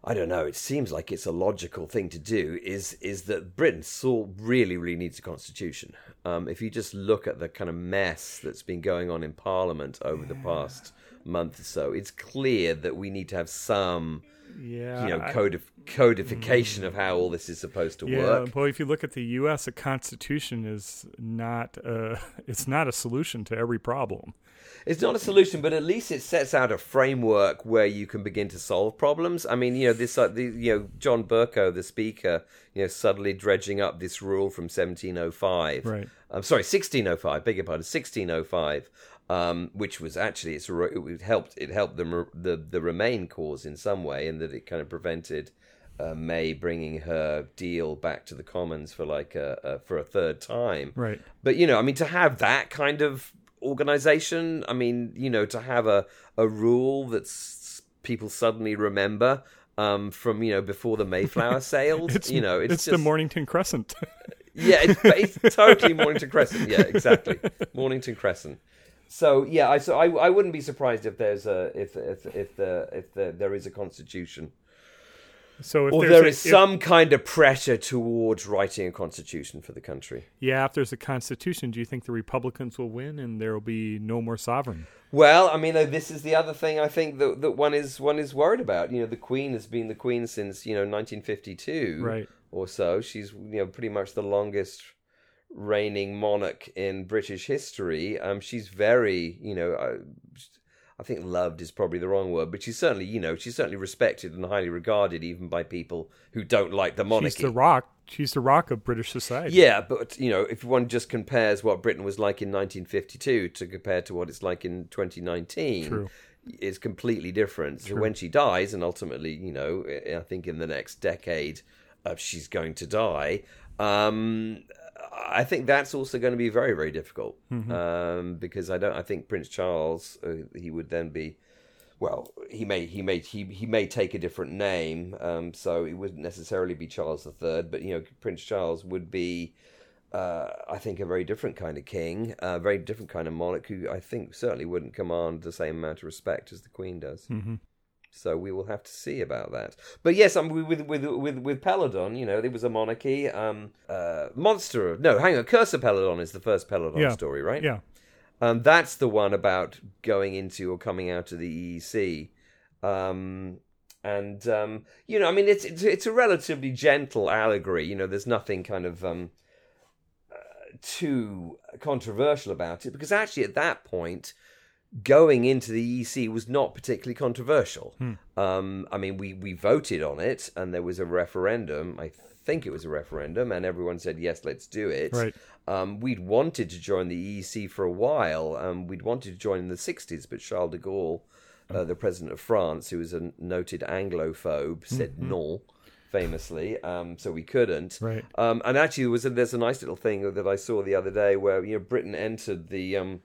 I don't know. It seems like it's a logical thing to do. Is is that Britain still really really needs a constitution? Um, if you just look at the kind of mess that's been going on in Parliament over the past month or so, it's clear that we need to have some Yeah, you know codif- codification of how all this is supposed to Yeah, work. well, if you look at the U.S., a constitution is not a, it's not a solution to every problem. It's not a solution, but at least it sets out a framework where you can begin to solve problems. I mean, you know, this, uh, the, you know, John Bercow, the speaker, you know, suddenly dredging up this rule from 1705. Right. I'm sorry, 1605. Beg your pardon, 1605. Um, which was actually it's it helped it helped the the the Remain cause in some way, in that it kind of prevented uh, May bringing her deal back to the Commons for like a, a for a third time. Right. But you know, I mean, to have that kind of organization, I mean, you know, to have a a rule that people suddenly remember um, from you know before the Mayflower sailed, It's you know, it's, it's, the Mornington Crescent. yeah, it's, it's totally Mornington Crescent. Yeah, exactly, Mornington Crescent. So yeah, I so I, I wouldn't be surprised if there's a if if if the if the, there is a constitution so if or there a- is if- some kind of pressure towards writing a constitution for the country. yeah, if there's a constitution, do you think the Republicans will win and there will be no more sovereign? Well, I mean, uh, this is the other thing I think that that one is one is worried about. You know, the Queen has been the Queen since you know 1952, Right. or so. She's you know pretty much the longest reigning monarch in British history. Um, she's very, you know, uh, I think loved is probably the wrong word, but she's certainly, you know, she's certainly respected and highly regarded even by people who don't like the monarchy. She's the rock. She's the rock of British society. Yeah, but you know, if one just compares what Britain was like in 1952 to compare to what it's like in 2019, True. it's completely different. So when she dies, and ultimately, you know, I think in the next decade, uh, she's going to die. Um, I think that's also going to be very, very difficult um, because I don't. I think Prince Charles, uh, he would then be. Well, he may he may he he may take a different name, um, so it wouldn't necessarily be Charles III, but you know Prince Charles would be, uh, I think, a very different kind of king, a very different kind of monarch who I think certainly wouldn't command the same amount of respect as the Queen does. hmm So we will have to see about that. But yes, um, with with with with Peladon, you know, there was a monarchy. Um, uh, monster. of- No, hang on. Curse of Peladon is the first Peladon Yeah. story, right? Yeah. Um, that's the one about going into or coming out of the EEC. Um, and um, you know, I mean, it's, it's it's a relatively gentle allegory. You know, there's nothing kind of um, uh, too controversial about it because actually, at that point, going into the EC was not particularly controversial. Um, I mean, we we voted on it, and there was a referendum. I think it was a referendum, and everyone said yes, let's do it. Right. Um, we'd wanted to join the EEC for a while. Um, we'd wanted to join in the 60s, but Charles de Gaulle, uh, the president of France, who was a noted Anglophobe, said no, famously. Um, so we couldn't. Right. Um, and actually, there was a, there's a nice little thing that I saw the other day where you know Britain entered the um,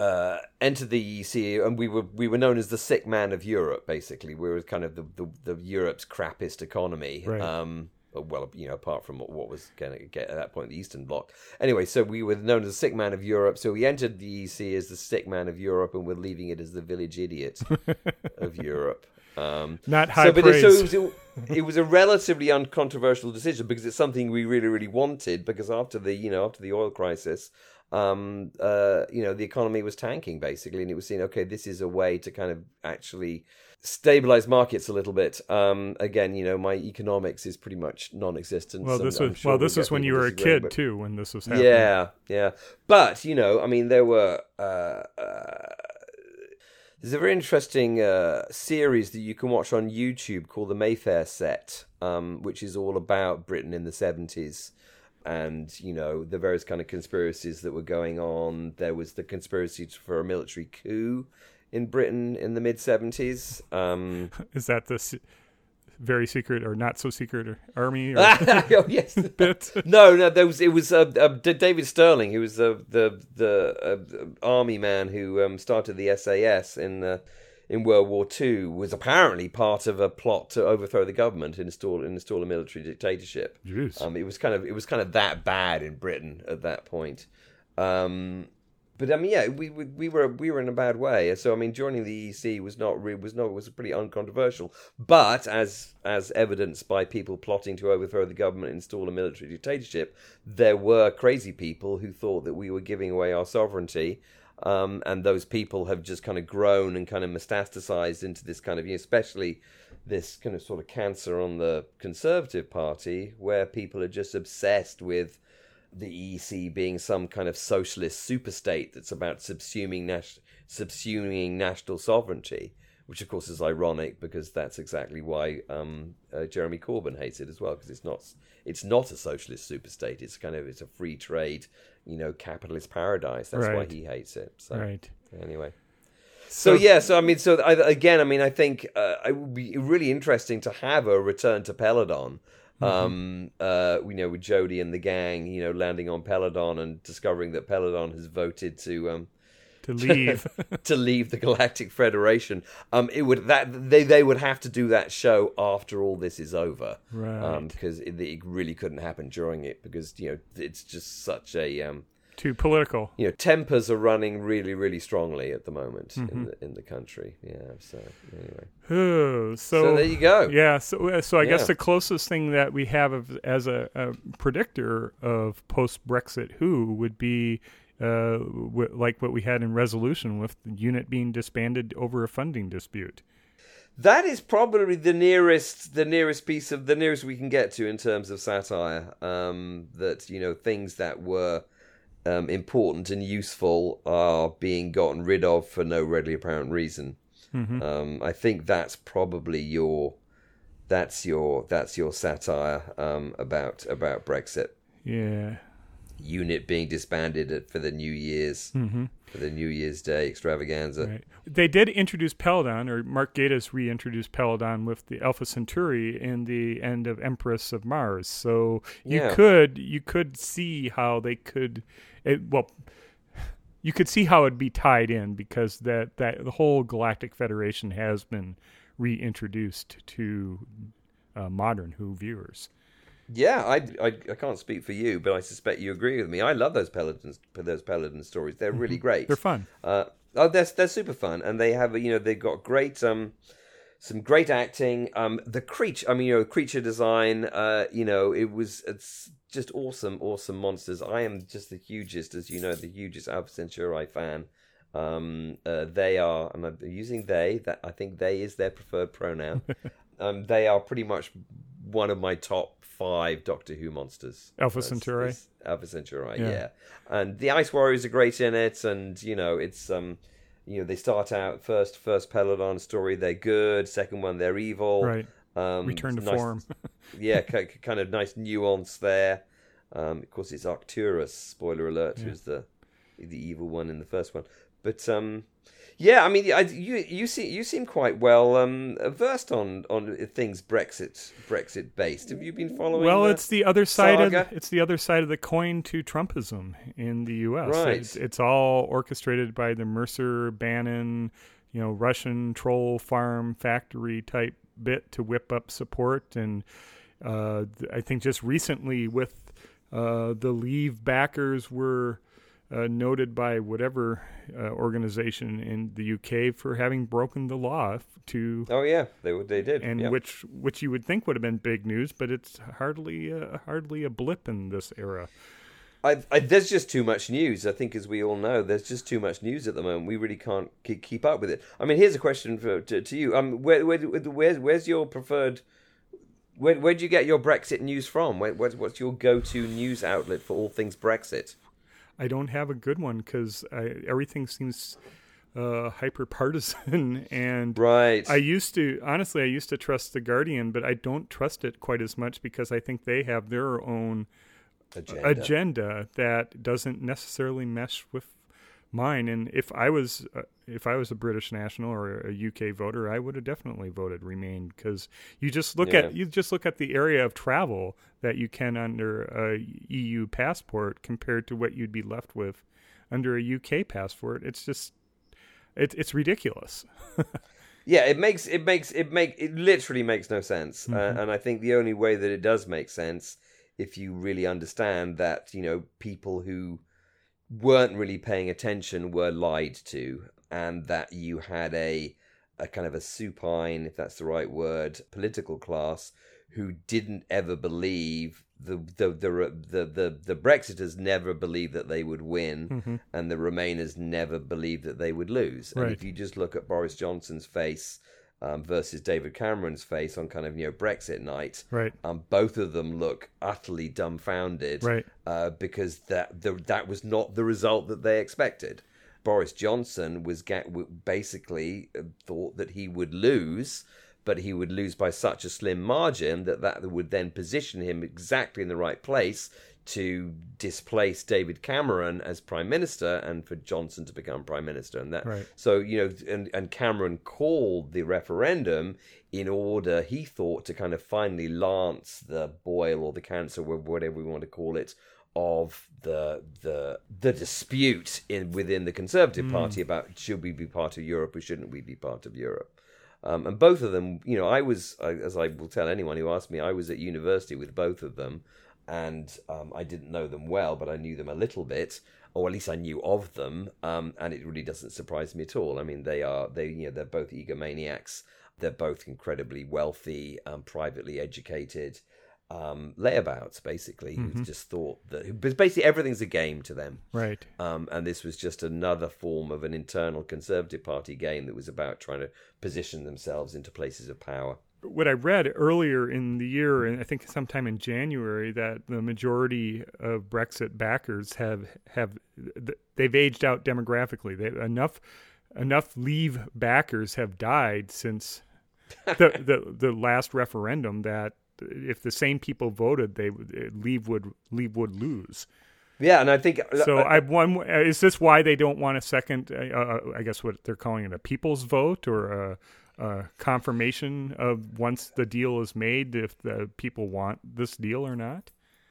uh, entered the EEC, and we were we were known as the sick man of Europe. Basically, we were kind of the the, the Europe's crappiest economy. Right. Um, well, you know, apart from what was going to get at that point the Eastern Bloc. Anyway, so we were known as the sick man of Europe. So we entered the EEC as the sick man of Europe, and we're leaving it as the village idiot of Europe. Um, Not high so, but it, praise. so it was, a, it was a relatively uncontroversial decision because it's something we really, really wanted. Because after the, you know, after the oil crisis, um, uh, you know, the economy was tanking basically, and it was seen, okay, this is a way to kind of actually stabilize markets a little bit. Um, again, you know, my economics is pretty much non-existent. well, this was sure well, this was when you were a kid but- too when this was happening. yeah, yeah. But you know, I mean, there were. Uh, uh, there's a very interesting uh, series that you can watch on YouTube called the Mayfair Set, um, which is all about Britain in the 70s and you know the various kind of conspiracies that were going on. There was the conspiracy for a military coup in Britain in the mid 70s. Um, Is that the very secret or not so secret or army or oh yes, bit? No, no, there was it was uh, uh, David Stirling, who was the the the uh, army man who um, started the SAS in uh, in World War Two, was apparently part of a plot to overthrow the government and install install a military dictatorship. Jeez. Um, it was kind of it was kind of that bad in Britain at that point. Um, but I mean, yeah, we, we we were we were in a bad way. So I mean, joining the EC was not re- was not was pretty uncontroversial. But as as evidenced by people plotting to overthrow the government and install a military dictatorship, there were crazy people who thought that we were giving away our sovereignty. Um, and those people have just kind of grown and kind of metastasized into this kind of, you know, especially this kind of sort of cancer on the Conservative Party, where people are just obsessed with the EC being some kind of socialist superstate that's about subsuming nas- subsuming national sovereignty, which of course is ironic because that's exactly why um, uh, Jeremy Corbyn hates it as well because it's not it's not a socialist superstate. It's kind of it's a free trade, you know, capitalist paradise. That's why he hates it. So right. anyway. So, yeah, so I mean, so I, again, I mean, I think uh, it would be really interesting to have a return to Peladon. Um, uh, you know, with Jodie and the gang, you know, landing on Peladon and discovering that Peladon has voted to um, To leave. to leave the Galactic Federation. Um, it would that they they would have to do that show after all this is over, Right. because it, it really couldn't happen during it because you know it's just such a um, Too political. you know tempers are running really really strongly at the moment Mm-hmm. in the in the country. Yeah. So anyway, Oh, so, so, there you go. Yeah, so uh, so I guess the closest thing that we have of, as a, a predictor of post Brexit who would be uh, w- like what we had in resolution with the unit being disbanded over a funding dispute. That is probably the nearest, the nearest piece of the nearest we can get to in terms of satire. Um, that you know, things that were um, important and useful are being gotten rid of for no readily apparent reason. Mm-hmm. Um, I think that's probably your, that's your, that's your satire um, about about Brexit. Yeah. Unit being disbanded for the New Year's Mm-hmm. for the New Year's Day extravaganza. Right. They did introduce Peladon, or Mark Gatiss reintroduced Peladon with the Alpha Centauri in the end of Empress of Mars. So you Yeah. could you could see how they could, it, well, you could see how it'd be tied in because that that the whole Galactic Federation has been reintroduced to uh, modern Who viewers. Yeah, I, I I can't speak for you, but I suspect you agree with me. I love those Peladons, those Peladon stories. They're really great. Mm-hmm. They're fun. Uh, oh, they're they're super fun, and they have you know they've got great um some great acting. Um, the creature, I mean, you know, creature design. Uh, you know, it was it's just awesome, awesome monsters. I am just the hugest, as you know, the hugest Alpha Centauri fan. Um, uh, they are, and I'm using they. That I think they is their preferred pronoun. um, they are pretty much one of my top five Doctor Who monsters. Alpha That's- Centauri? Alpha Centauri, Yeah. yeah. And the Ice Warriors are great in it, and you know it's um, you know they start out first first Peladon story they're good, second one they're evil, Right. Um, Return to nice- form. yeah, ki- kind of nice nuance there. Um, of course, it's Arcturus. Spoiler alert, who's the the evil one in the first one. But um, yeah, I mean, I, you you seem you seem quite well um, versed on on things Brexit Brexit based. Have you been following? Well, the- it's the other side of saga? the, it's the other side of the coin to Trumpism in the U.S. Right. It's, it's all orchestrated by the Mercer Bannon, you know, Russian troll farm factory type bit to whip up support, and uh, I think just recently with uh, the Leave backers were. Uh, noted by whatever uh, organization in the UK for having broken the law to Oh yeah, they they did, and yeah. which which you would think would have been big news, but it's hardly uh, hardly a blip in this era. I, I, there's just too much news. I think, as we all know, there's just too much news at the moment. We really can't keep, keep up with it. I mean, here's a question for to, to you. Um, where, where, where's where's your preferred? Where where do you get your Brexit news from? Where, what's, what's your go-to news outlet for all things Brexit? I don't have a good one because everything seems uh, hyper partisan, and Right. I used to honestly I used to trust the Guardian, but I don't trust it quite as much because I think they have their own Agenda. agenda that doesn't necessarily mesh with mine. And if I was uh, if I was a British national or a UK voter, I would have definitely voted Remain because you just look Yeah. at you just look at the area of travel that you can under a EU passport compared to what you'd be left with under a UK passport. It's just it, it's ridiculous. Yeah, it makes it makes it make it literally makes no sense, Mm-hmm. uh, and I think the only way that it does make sense if you really understand that you know people who weren't really paying attention were lied to, and that you had a a kind of a supine, if that's the right word, political class who didn't ever believe the the the the the, the Brexiters never believed that they would win, mm-hmm. and the Remainers never believed that they would lose. And if you just look at Boris Johnson's face um, versus David Cameron's face on kind of you know Brexit night, Right. um, both of them look utterly dumbfounded, Right. uh, because that the, that was not the result that they expected. Boris Johnson was w- basically uh, thought that he would lose, but he would lose by such a slim margin that that would then position him exactly in the right place to displace David Cameron as prime minister and for Johnson to become prime minister and that Right. so you know and and Cameron called the referendum in order he thought to kind of finally lance the boil or the cancer wh- whatever we want to call it of the the the dispute in within the Conservative Party about should we be part of Europe or shouldn't we be part of Europe. Um, and both of them, you know, I was, I- as I will tell anyone who asks me, I was at university with both of them, and um, I didn't know them well, but I knew them a little bit, or at least I knew of them, um, and it really doesn't surprise me at all. I mean, they are, they, you know, they're both egomaniacs. They're both incredibly wealthy, um, privately educated, um, layabouts, basically, who just thought that but basically everything's a game to them. Right. Um, and this was just another form of an internal Conservative Party game that was about trying to position themselves into places of power. What I read earlier in the year, and I think sometime in January, that the majority of Brexit backers have have they've aged out demographically. They, enough enough Leave backers have died since the, the the last referendum that if the same people voted, they Leave would Leave would lose. Yeah, and I think So I one is this why they don't want a second? Uh, uh, I guess what they're calling it a people's vote or a, a confirmation of once the deal is made if the people want this deal or not.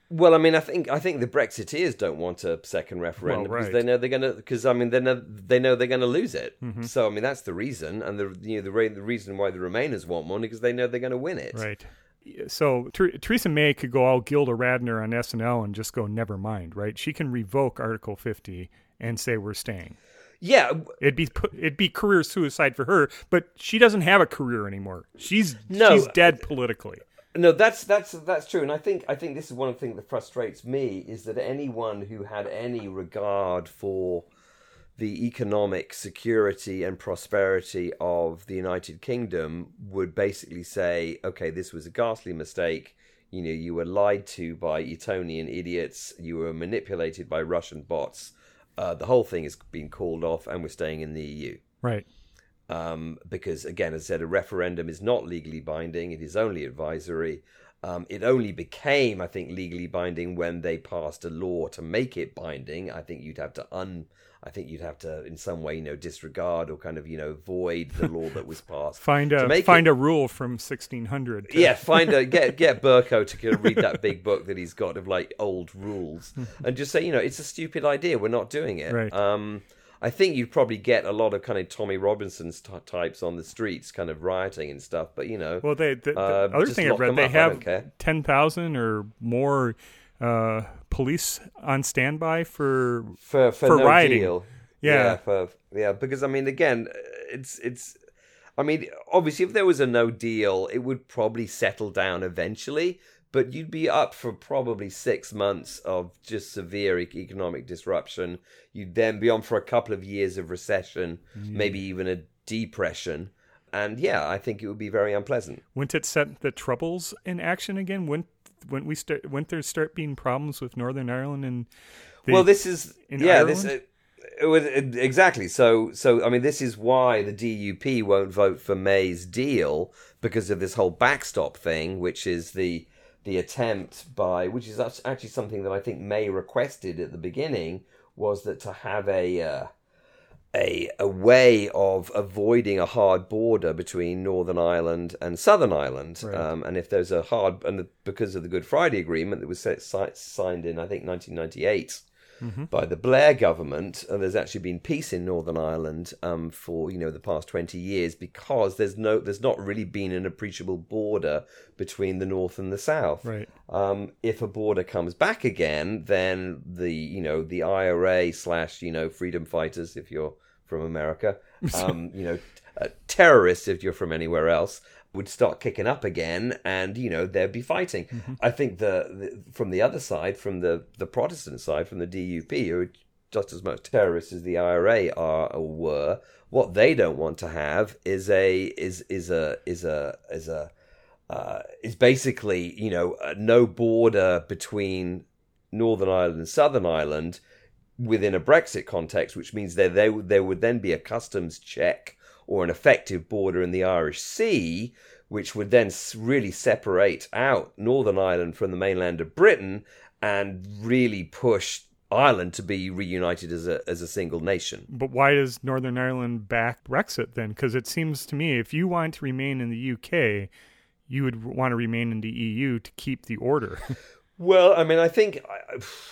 Well, I mean, I think I think the Brexiteers don't want a second referendum Well, because they know they're going to because I mean they know they know they're going to lose it. Mm-hmm. So I mean that's the reason, and the you know the, re- the reason why the Remainers want one because they know they're going to win it. Right. So Ther- Theresa May could go all Gilda Radner on SNL and just go never mind, right? She can revoke Article 50 and say we're staying. Yeah, It'd be it'd be career suicide for her, but she doesn't have a career anymore. She's No. she's dead politically. No, that's that's that's true, and I think I think this is one of the things that frustrates me is that anyone who had any regard for the economic security and prosperity of the United Kingdom would basically say, okay, this was a ghastly mistake. You know, you were lied to by Etonian idiots. You were manipulated by Russian bots. Uh, the whole thing has been called off, and we're staying in the EU Right. um, because again, as I said, a referendum is not legally binding; it is only advisory. Um, it only became, I think, legally binding when they passed a law to make it binding. I think you'd have to un, I think you'd have to, in some way, you know, disregard or kind of, you know, void the law that was passed. Find a find it- a rule from 1600. to- yeah, find a get get Bercow to kind of read that big book that he's got of like old rules, and just say, you know, it's a stupid idea. We're not doing it. Right. Um, I think you'd probably get a lot of kind of Tommy Robinson's t- types on the streets, kind of rioting and stuff. But you know, Well, they the, the Uh, other thing I've read, they up, have ten thousand or more uh, police on standby for for for, for no rioting. deal. Yeah. for yeah, because I mean, again, it's it's. I mean, obviously, if there was a no deal, it would probably settle down eventually. But you'd be up for probably six months of just severe economic disruption. You'd then be on for a couple of years of recession, mm. maybe even a depression. And yeah, I think it would be very unpleasant. Wouldn't it set the troubles in action again? Wouldn't when we start? Wouldn't there start being problems with Northern Ireland and? The, well, this is yeah, this Ireland? uh, it was it- exactly so. So I mean, this is why the DUP won't vote for May's deal because of this whole backstop thing, which is the the attempt by which is actually something that I think May requested at the beginning was that to have a. Uh, a a way of avoiding a hard border between Northern Ireland and Southern Ireland. Um, and if there's a hard and the, because of the Good Friday Agreement that was set, signed in I think 1998 by the Blair government, and there's actually been peace in Northern Ireland um, for you know the past 20 years because there's no there's not really been an appreciable border between the north and the south. Right. Um, if a border comes back again, then the you know the IRA slash you know freedom fighters, if you're from America, um, you know uh, terrorists if you're from anywhere else, would start kicking up again, and you know they'd be fighting. I think the, the from the other side, from the the Protestant side, from the DUP, who are just as much terrorists as the IRA are or were, what they don't want to have is a is is a is a is a uh, is basically you know uh, no border between Northern Ireland and Southern Ireland within a Brexit context, which means there there, there would then be a customs check or an effective border in the Irish Sea, which would then really separate out Northern Ireland from the mainland of Britain and really push Ireland to be reunited as a as a single nation. But why does Northern Ireland back Brexit then? Because it seems to me if you want to remain in the UK, you would want to remain in the EU to keep the order. Well, I mean, I think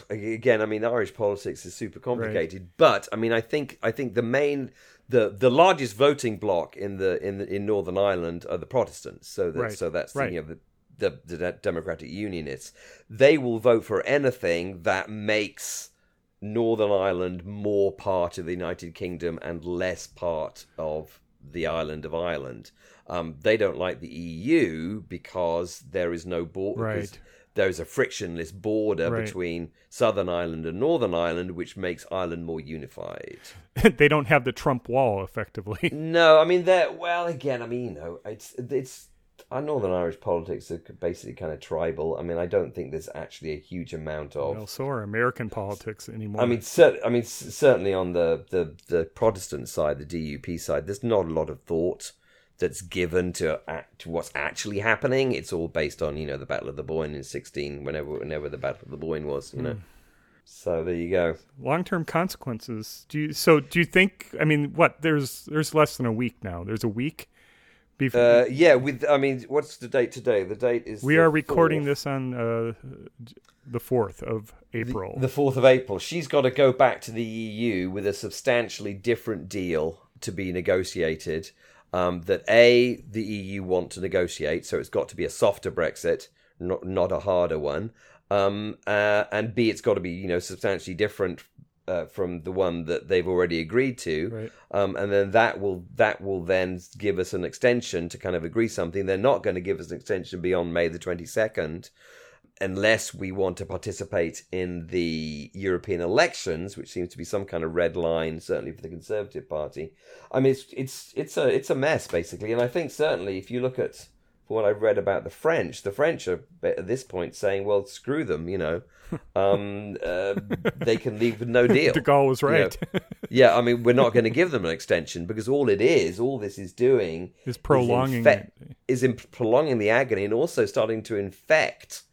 again, I mean, Irish politics is super complicated, but I mean, I think I think the main the the largest voting bloc in the in the, in Northern Ireland are the Protestants. So that Right, so that's right. you know, the, the the Democratic Unionists. They will vote for anything that makes Northern Ireland more part of the United Kingdom and less part of the island of Ireland. Um, they don't like the EU because there is no border. Right. There is a frictionless border Right. between Southern Ireland and Northern Ireland, which makes Ireland more unified. they don't have the Trump wall, effectively. No, I mean that. Well, again, I mean you know, it's it's. Our Northern Irish politics are basically kind of tribal. I mean, I don't think there's actually a huge amount of. Well, so are American politics anymore. I mean, cer- I mean, certainly on the, the, the Protestant side, the DUP side, there's not a lot of thought that's given to act, what's actually happening. It's all based on you know the Battle of the Boyne in sixteen, whenever whenever the Battle of the Boyne was, you know. So there you go. long-term consequences. Do you? So do you think? I mean, what? There's there's less than a week now. There's a week. Before Uh, yeah, with I mean, what's the date today? The date is we are recording 4th. this on uh, the fourth of April. The 4th of April. She's got to go back to the EU with a substantially different deal to be negotiated. Um, that A, the EU want to negotiate, so it's got to be a softer Brexit, not, not a harder one. Um, uh, and B, it's got to be, you know, substantially different uh, from the one that they've already agreed to. Right. Um, and then that will that will then give us an extension to kind of agree something. They're not going to give us an extension beyond May the twenty second unless we want to participate in the European elections, which seems to be some kind of red line, certainly for the Conservative Party. I mean, it's it's it's a it's a mess basically, and I think certainly if you look at from what I've read about the French, the French are at this point saying, "Well, screw them," you know, um, uh, they can leave with no deal. De Gaulle was you know. right. yeah, I mean, we're not going to give them an extension because all it is, all this is doing, Is prolonging infect- it. is in prolonging the agony and also starting to infect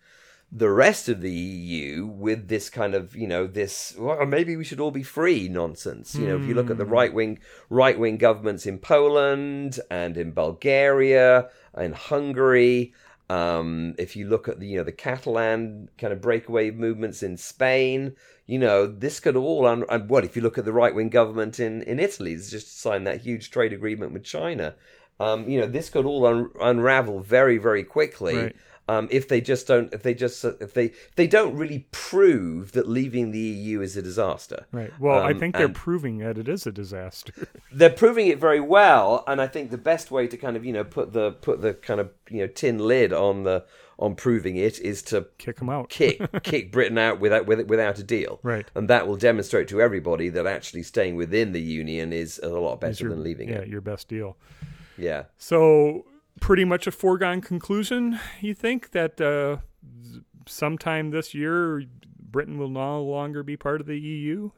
the rest of the EU with this kind of, you know, this well, maybe we should all be free nonsense. You know, if you look at the right wing right wing governments in Poland and in Bulgaria and Hungary, um, if you look at the you know the Catalan kind of breakaway movements in Spain, you know this could all un- and what if you look at the right wing government in in Italy, it's just signed that huge trade agreement with China. Um, you know this could all un- unravel very very quickly Right. Um, if they just don't if they just if they if they don't really prove that leaving the EU is a disaster. Right. Well, I Um, think they're proving that it is a disaster. they're proving it very well, and I think the best way to kind of you know put the put the kind of you know tin lid on the on proving it is to Kick them out. kick kick Britain out without with, without a deal, Right. And that will demonstrate to everybody that actually staying within the union is a lot better your- than leaving yeah, it. Yeah, your best deal. Yeah. So, pretty much a foregone conclusion. You think that uh, sometime this year Britain will no longer be part of the EU?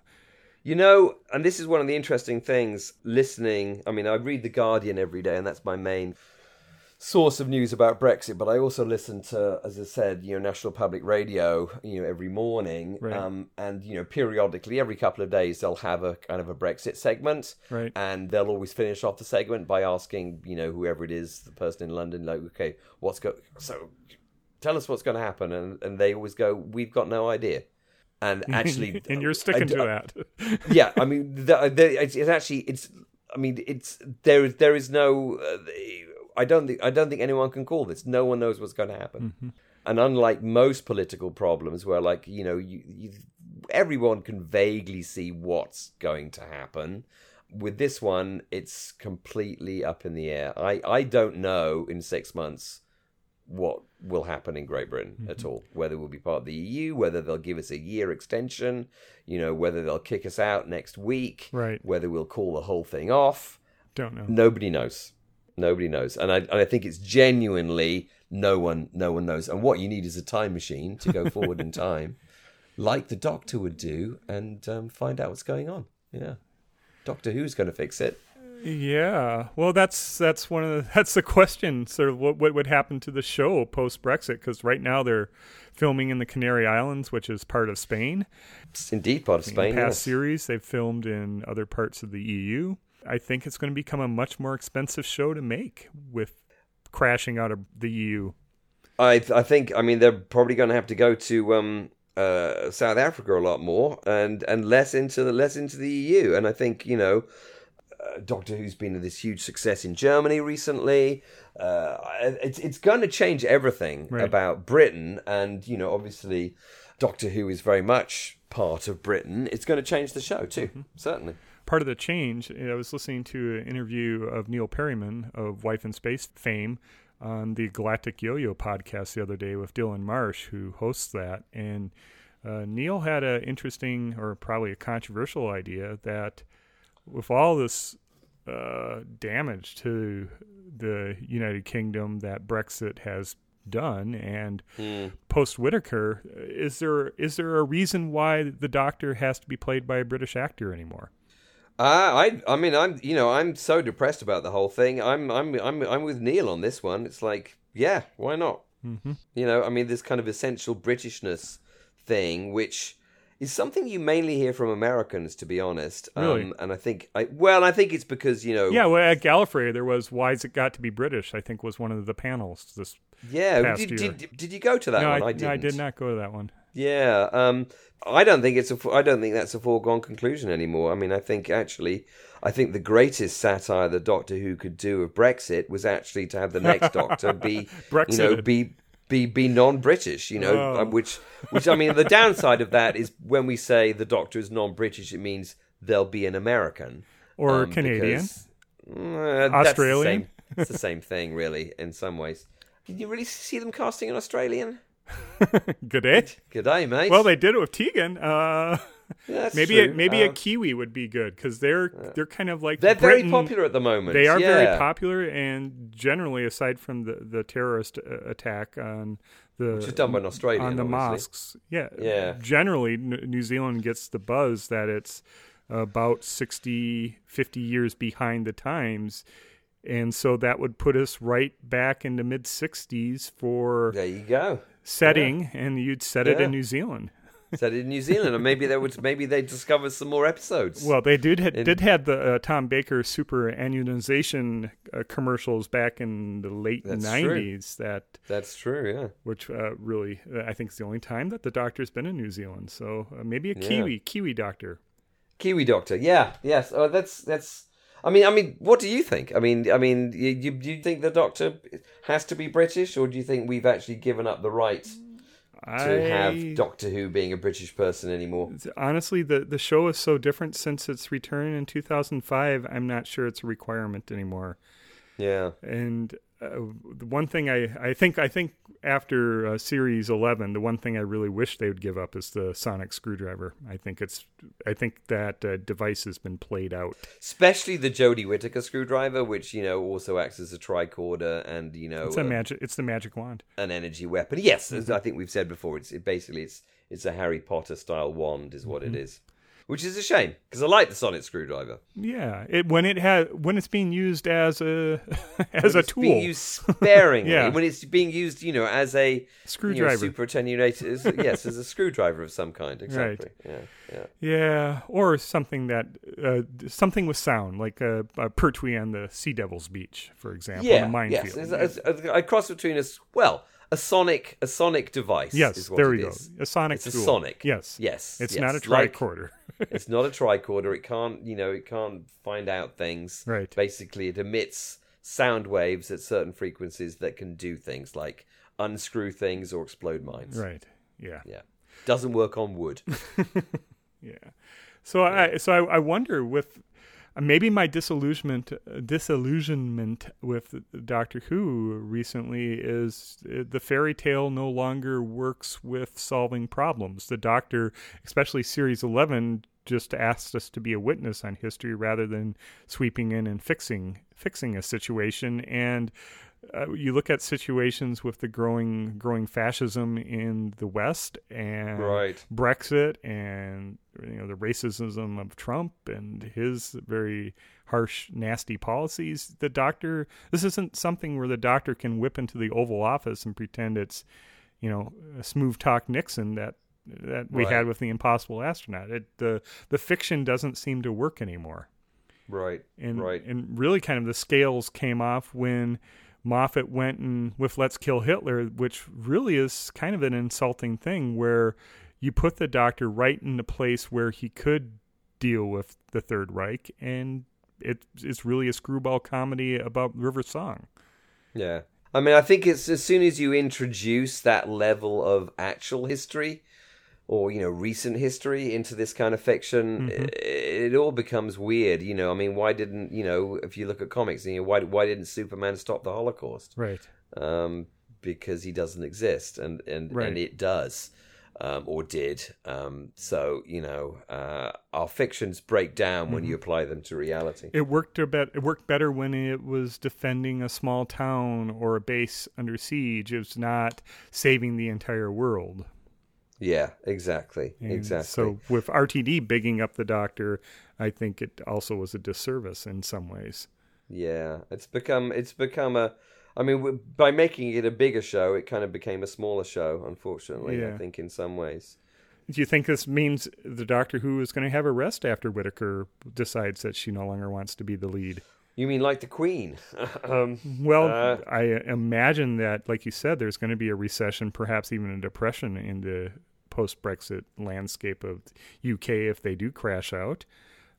You know, and this is one of the interesting things listening. I mean, I read The Guardian every day, and that's my main source of news about Brexit, but I also listen to, as I said, you know, National Public Radio, you know, every morning. Right. Um, and, you know, periodically, every couple of days, they'll have a kind of a Brexit segment. Right. And they'll always finish off the segment by asking, you know, whoever it is, the person in London, like, okay, what's go so tell us what's going to happen. And, and they always go, we've got no idea. And actually, and you're sticking I- to that. yeah, I mean, the, the, it's, it's actually it's. I mean, it's there. There is no. Uh, I don't think. I don't think anyone can call this. No one knows what's going to happen. Mm-hmm. And unlike most political problems, where like you know, you, you everyone can vaguely see what's going to happen. With this one, it's completely up in the air. I I don't know in six months what will happen in Great Britain at mm-hmm. all. Whether we'll be part of the EU, whether they'll give us a year extension, you know, whether they'll kick us out next week, Right. whether we'll call the whole thing off. Don't know. Nobody knows. Nobody knows. And I and I think it's genuinely no one no one knows. And what you need is a time machine to go forward in time, like the doctor would do, and um, find out what's going on. Yeah. Doctor Who's going to fix it. Yeah. Well, that's that's one of the that's the question. Sort of what what would happen to the show post Brexit? Because right now they're filming in the Canary Islands, which is part of Spain. It's indeed part of In Spain. past yes. series, they've filmed in other parts of the EU. I think it's going to become a much more expensive show to make with crashing out of the EU. I I think I mean they're probably going to have to go to um uh South Africa a lot more and and less into the less into the EU and I think you know uh, Doctor Who's been this huge success in Germany recently. Uh, it's it's going to change everything Right. about Britain and you know obviously Doctor Who is very much part of Britain. It's going to change the show too, certainly. Part of the change. I was listening to an interview of Neil Perryman of Wife in Space fame on the Galactic Yo-Yo podcast the other day with Dylan Marsh, who hosts that, and uh, Neil had an interesting or probably a controversial idea that with all this uh, damage to the United Kingdom that Brexit has done and Hmm. post Whittaker, is there is there a reason why the Doctor has to be played by a British actor anymore? Uh, I I mean I'm you know I'm so depressed about the whole thing. I'm I'm I'm I'm with Neil on this one. It's like yeah, why not? Mm-hmm. You know, I mean this kind of essential Britishness thing, which is something you mainly hear from Americans, to be honest. Really? Um, and I think I well I think it's because you know Yeah, well, at Gallifrey there was "Why's It Got to Be British?" I think was one of the panels. This yeah. Did, did, did you go to that no, one? I, I didn't. I did not go to that one. Yeah, um, I don't think it's a. I don't think that's a foregone conclusion anymore. I mean, I think actually, I think the greatest satire the Doctor Who could do of Brexit was actually to have the next Doctor be, you know, be be be non-British. You know, Oh. uh, which which I mean, the downside of that is when we say the Doctor is non-British, it means they'll be an American Or um, Canadian. because, uh, that's the Australian? same- It's the same thing, really, in some ways. Did you really see them casting an Australian? Good day. Good day, mate. Well, they did it with Tegan. Uh, Yeah, maybe true. a, maybe a Uh, Kiwi would be good because they're they're kind of like They're very popular at the moment. They are yeah. very popular, and generally, aside from the the terrorist uh, attack on the Which is done by an Australian, on the obviously. mosques, yeah, Yeah. Generally, N- New Zealand gets the buzz that it's about 60, 50 years behind the times. And so that would put us right back in the mid 60s for There you go. Setting, and you'd set it Yeah. in New Zealand. set it in New Zealand, and maybe they would. Maybe they discover some more episodes. Well, they did In- did had the uh, Tom Baker super annualization uh, commercials back in the late nineties. That that's true. Yeah. which uh, really uh, I think is the only time that the doctor's been in New Zealand. So uh, maybe a Yeah. Kiwi Kiwi doctor. Kiwi Doctor. Yeah. Yes. Oh, that's that's. I mean, I mean, what do you think? I mean, I mean, you, you, do you think the Doctor has to be British, or do you think we've actually given up the right to have Doctor Who being a British person anymore? honestly the the show is so different since its return in 2005. I'm not sure it's a requirement anymore. Yeah. And uh, the one thing I, I think I think after uh, series 11 the one thing I really wish they would give up is the sonic screwdriver I think it's I think that uh, device has been played out Especially the Jodie Whittaker screwdriver, which you know also acts as a tricorder and you know it's a uh, magic it's the magic wand an energy weapon. Yes, as Mm-hmm. I think we've said before, it's it basically it's it's a Harry Potter style wand, is what Mm-hmm. it is. Which is a shame because I like the sonic screwdriver. yeah it when it has when it's being used as a as a It's tool being used sparingly Yeah. when it's being used, you know, as a you know, screwdriver super attenuated. as- yes, as a screwdriver of some kind. Exactly. Yeah, yeah. yeah or something that uh, something with sound like a, a Pertwee on the Sea Devil's Beach for example Yeah, in a yes. minefield It's, it's, a, a cross between us. Well, a sonic, a sonic device. yes is what there we go is. a sonic It's a sonic. yes Yes, it's yes. not a Like- tricorder it's not a tricorder. It can't, you know, it can't find out things. Right. Basically, it emits sound waves at certain frequencies that can do things like unscrew things or explode mines. right yeah Yeah. Doesn't work on wood. Yeah. So I so I, I wonder with maybe my disillusionment uh, disillusionment with Doctor Who recently is uh, the fairy tale no longer works with solving problems. The Doctor, especially series 11 just asked us to be a witness on history rather than sweeping in and fixing fixing a situation and uh, you look at situations with the growing growing fascism in the West and Right. Brexit and you know the racism of Trump and his very harsh, nasty policies. The doctor, this isn't something where the doctor can whip into the Oval Office and pretend it's you know a smooth talk Nixon that that we Right. had with the Impossible Astronaut. It, the the fiction doesn't seem to work anymore Right. and right. and really kind of the scales came off when Moffat went and with Let's Kill Hitler, which really is kind of an insulting thing where you put the doctor right in the place where he could deal with the Third Reich and it, it's really a screwball comedy about River Song. Yeah. I mean, I think it's as soon as you introduce that level of actual history, or you know recent history into this kind of fiction, Mm-hmm. it, it all becomes weird. You know, I mean, why didn't you know if you look at comics, you know, why why didn't Superman stop the Holocaust? Right. um, because he doesn't exist, and and Right. and it does, um, or did. Um, so you know, uh, our fictions break down when Mm-hmm. you apply them to reality. It worked a bit. It worked better when it was defending a small town or a base under siege. It was not saving the entire world. Yeah, exactly, And exactly. So with RTD bigging up the Doctor, I think it also was a disservice in some ways. yeah, it's become it's become a. I mean, by making it a bigger show, it kind of became a smaller show. Unfortunately, I think in some ways. Do you think this means the Doctor Who is going to have a rest after Whittaker decides that she no longer wants to be the lead? You mean like the Queen? um, Well, Uh, I imagine that, like you said, there's going to be a recession, perhaps even a depression in the post-Brexit landscape of UK if they do crash out.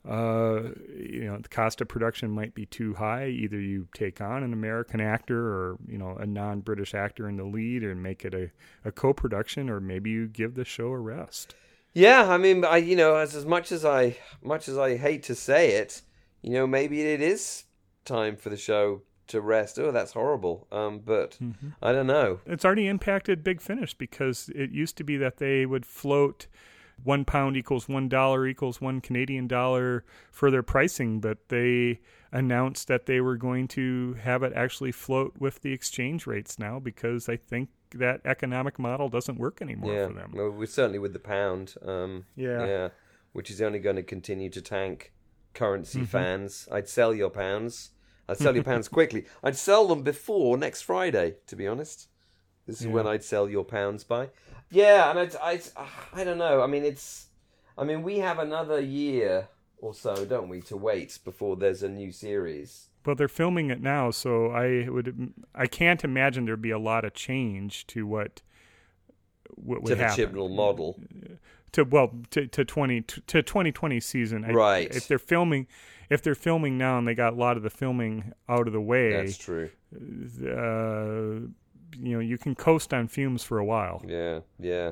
Uh, you know, the cost of production might be too high. Either you take on an American actor or you know a non-British actor in the lead and make it a, a co-production, or maybe you give the show a rest. Yeah, I mean, I you know, as as much as I much as I hate to say it, you know, maybe it is time for the show to rest. Oh, that's horrible. Um, but I don't know. It's already impacted Big Finish because it used to be that they would float one pound equals one dollar equals one Canadian dollar for their pricing, but they announced that they were going to have it actually float with the exchange rates now because I think that economic model doesn't work anymore yeah, for them. well, we're certainly with the pound. Um, Yeah. yeah, which is only going to continue to tank currency Mm-hmm. fans. I'd sell your pounds. I'd sell your pounds quickly. I'd sell them before next Friday. To be honest, this is Yeah. when I'd sell your pounds by. Yeah, and I, I, I don't know. I mean, it's. I mean, we have another year or so, don't we, to wait before there's a new series. But they're filming it now, so I would I can't imagine there'd be a lot of change to what what would to the happen. Chibnall model. to well to to twenty to twenty twenty season. I- Right. If they're filming, if they're filming now and they got a lot of the filming out of the way, That's true. uh, you know, you can coast on fumes for a while. Yeah, yeah,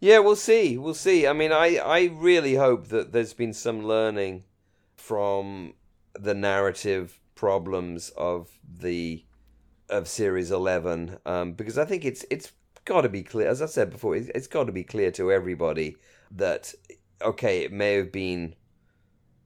yeah. We'll see. We'll see. I mean, I I really hope that there's been some learning from the narrative problems of the of series eleven, um, because I think it's it's got to be clear. As I said before, it's, it's got to be clear to everybody that okay, it may have been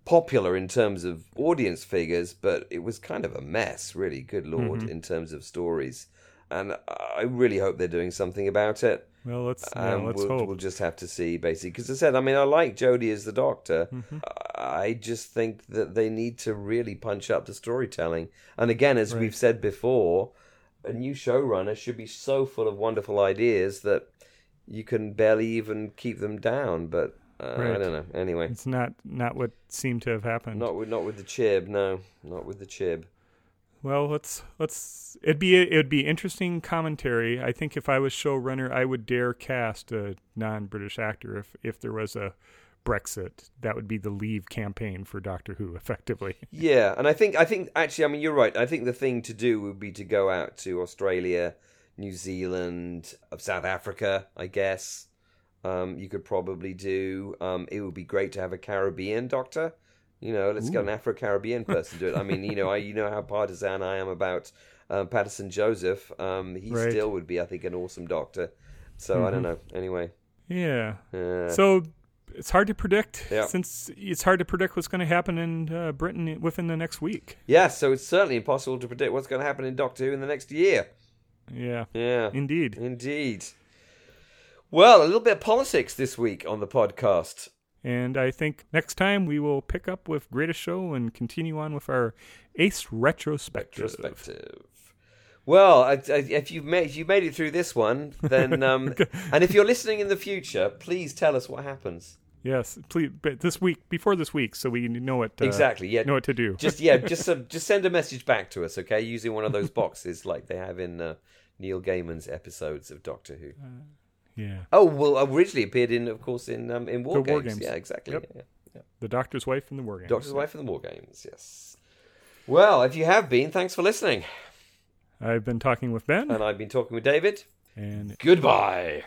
popular in terms of audience figures, but it was kind of a mess, really. Good lord, in terms of stories. And I really hope they're doing something about it. Well, let's yeah, Um, let's we'll, hope. we'll just have to see, basically. Because I said, I mean, I like Jodie as the Doctor. Mm-hmm. I just think that they need to really punch up the storytelling. And again, as Right. we've said before, a new showrunner should be so full of wonderful ideas that you can barely even keep them down. But uh, I don't know. Anyway, It's not not what seemed to have happened. not with not with the chib. No, not with the chib. Well, let's let's it'd be it'd be interesting commentary. I think if I was showrunner, I would dare cast a non-British actor if if there was a Brexit. That would be the leave campaign for Doctor Who, effectively. Yeah, and I think I think actually, I mean, you're right. I think the thing to do would be to go out to Australia, New Zealand, of South Africa. I guess um, you could probably do. Um, it would be great to have a Caribbean doctor. You know, let's get an Afro Caribbean person to do it. I mean, you know, I you know how partisan I am about um, Paterson Joseph. Um, he Right. still would be, I think, an awesome doctor. So I don't know. Anyway, Yeah. uh, So it's hard to predict Yeah. since it's hard to predict what's going to happen in uh, Britain within the next week. yeah. So it's certainly impossible to predict what's going to happen in Doctor Who in the next year. Yeah. Yeah. Indeed. Indeed. Well, a little bit of politics this week on the podcast. And I think next time we will pick up with Greatest Show and continue on with our Ace retrospective. Retrospective. Well, I, I, if you've made if you made it through this one, then um, and if you're listening in the future, please tell us what happens. Yes, please. But this week, before this week, so we know what uh, Exactly. Yeah. know what to do. Just yeah. Just uh, just send a message back to us, okay? Using one of those boxes like they have in uh, Neil Gaiman's episodes of Doctor Who. Yeah. Oh well, originally appeared in, of course, in um, in War, The War Games. Games. Yeah, exactly. Yep. Yeah, yeah. The Doctor's Wife and the War Games. Doctor's Wife and the War Games. Yes. Well, if you have been, thanks for listening. I've been talking with Ben, And I've been talking with David. and Goodbye.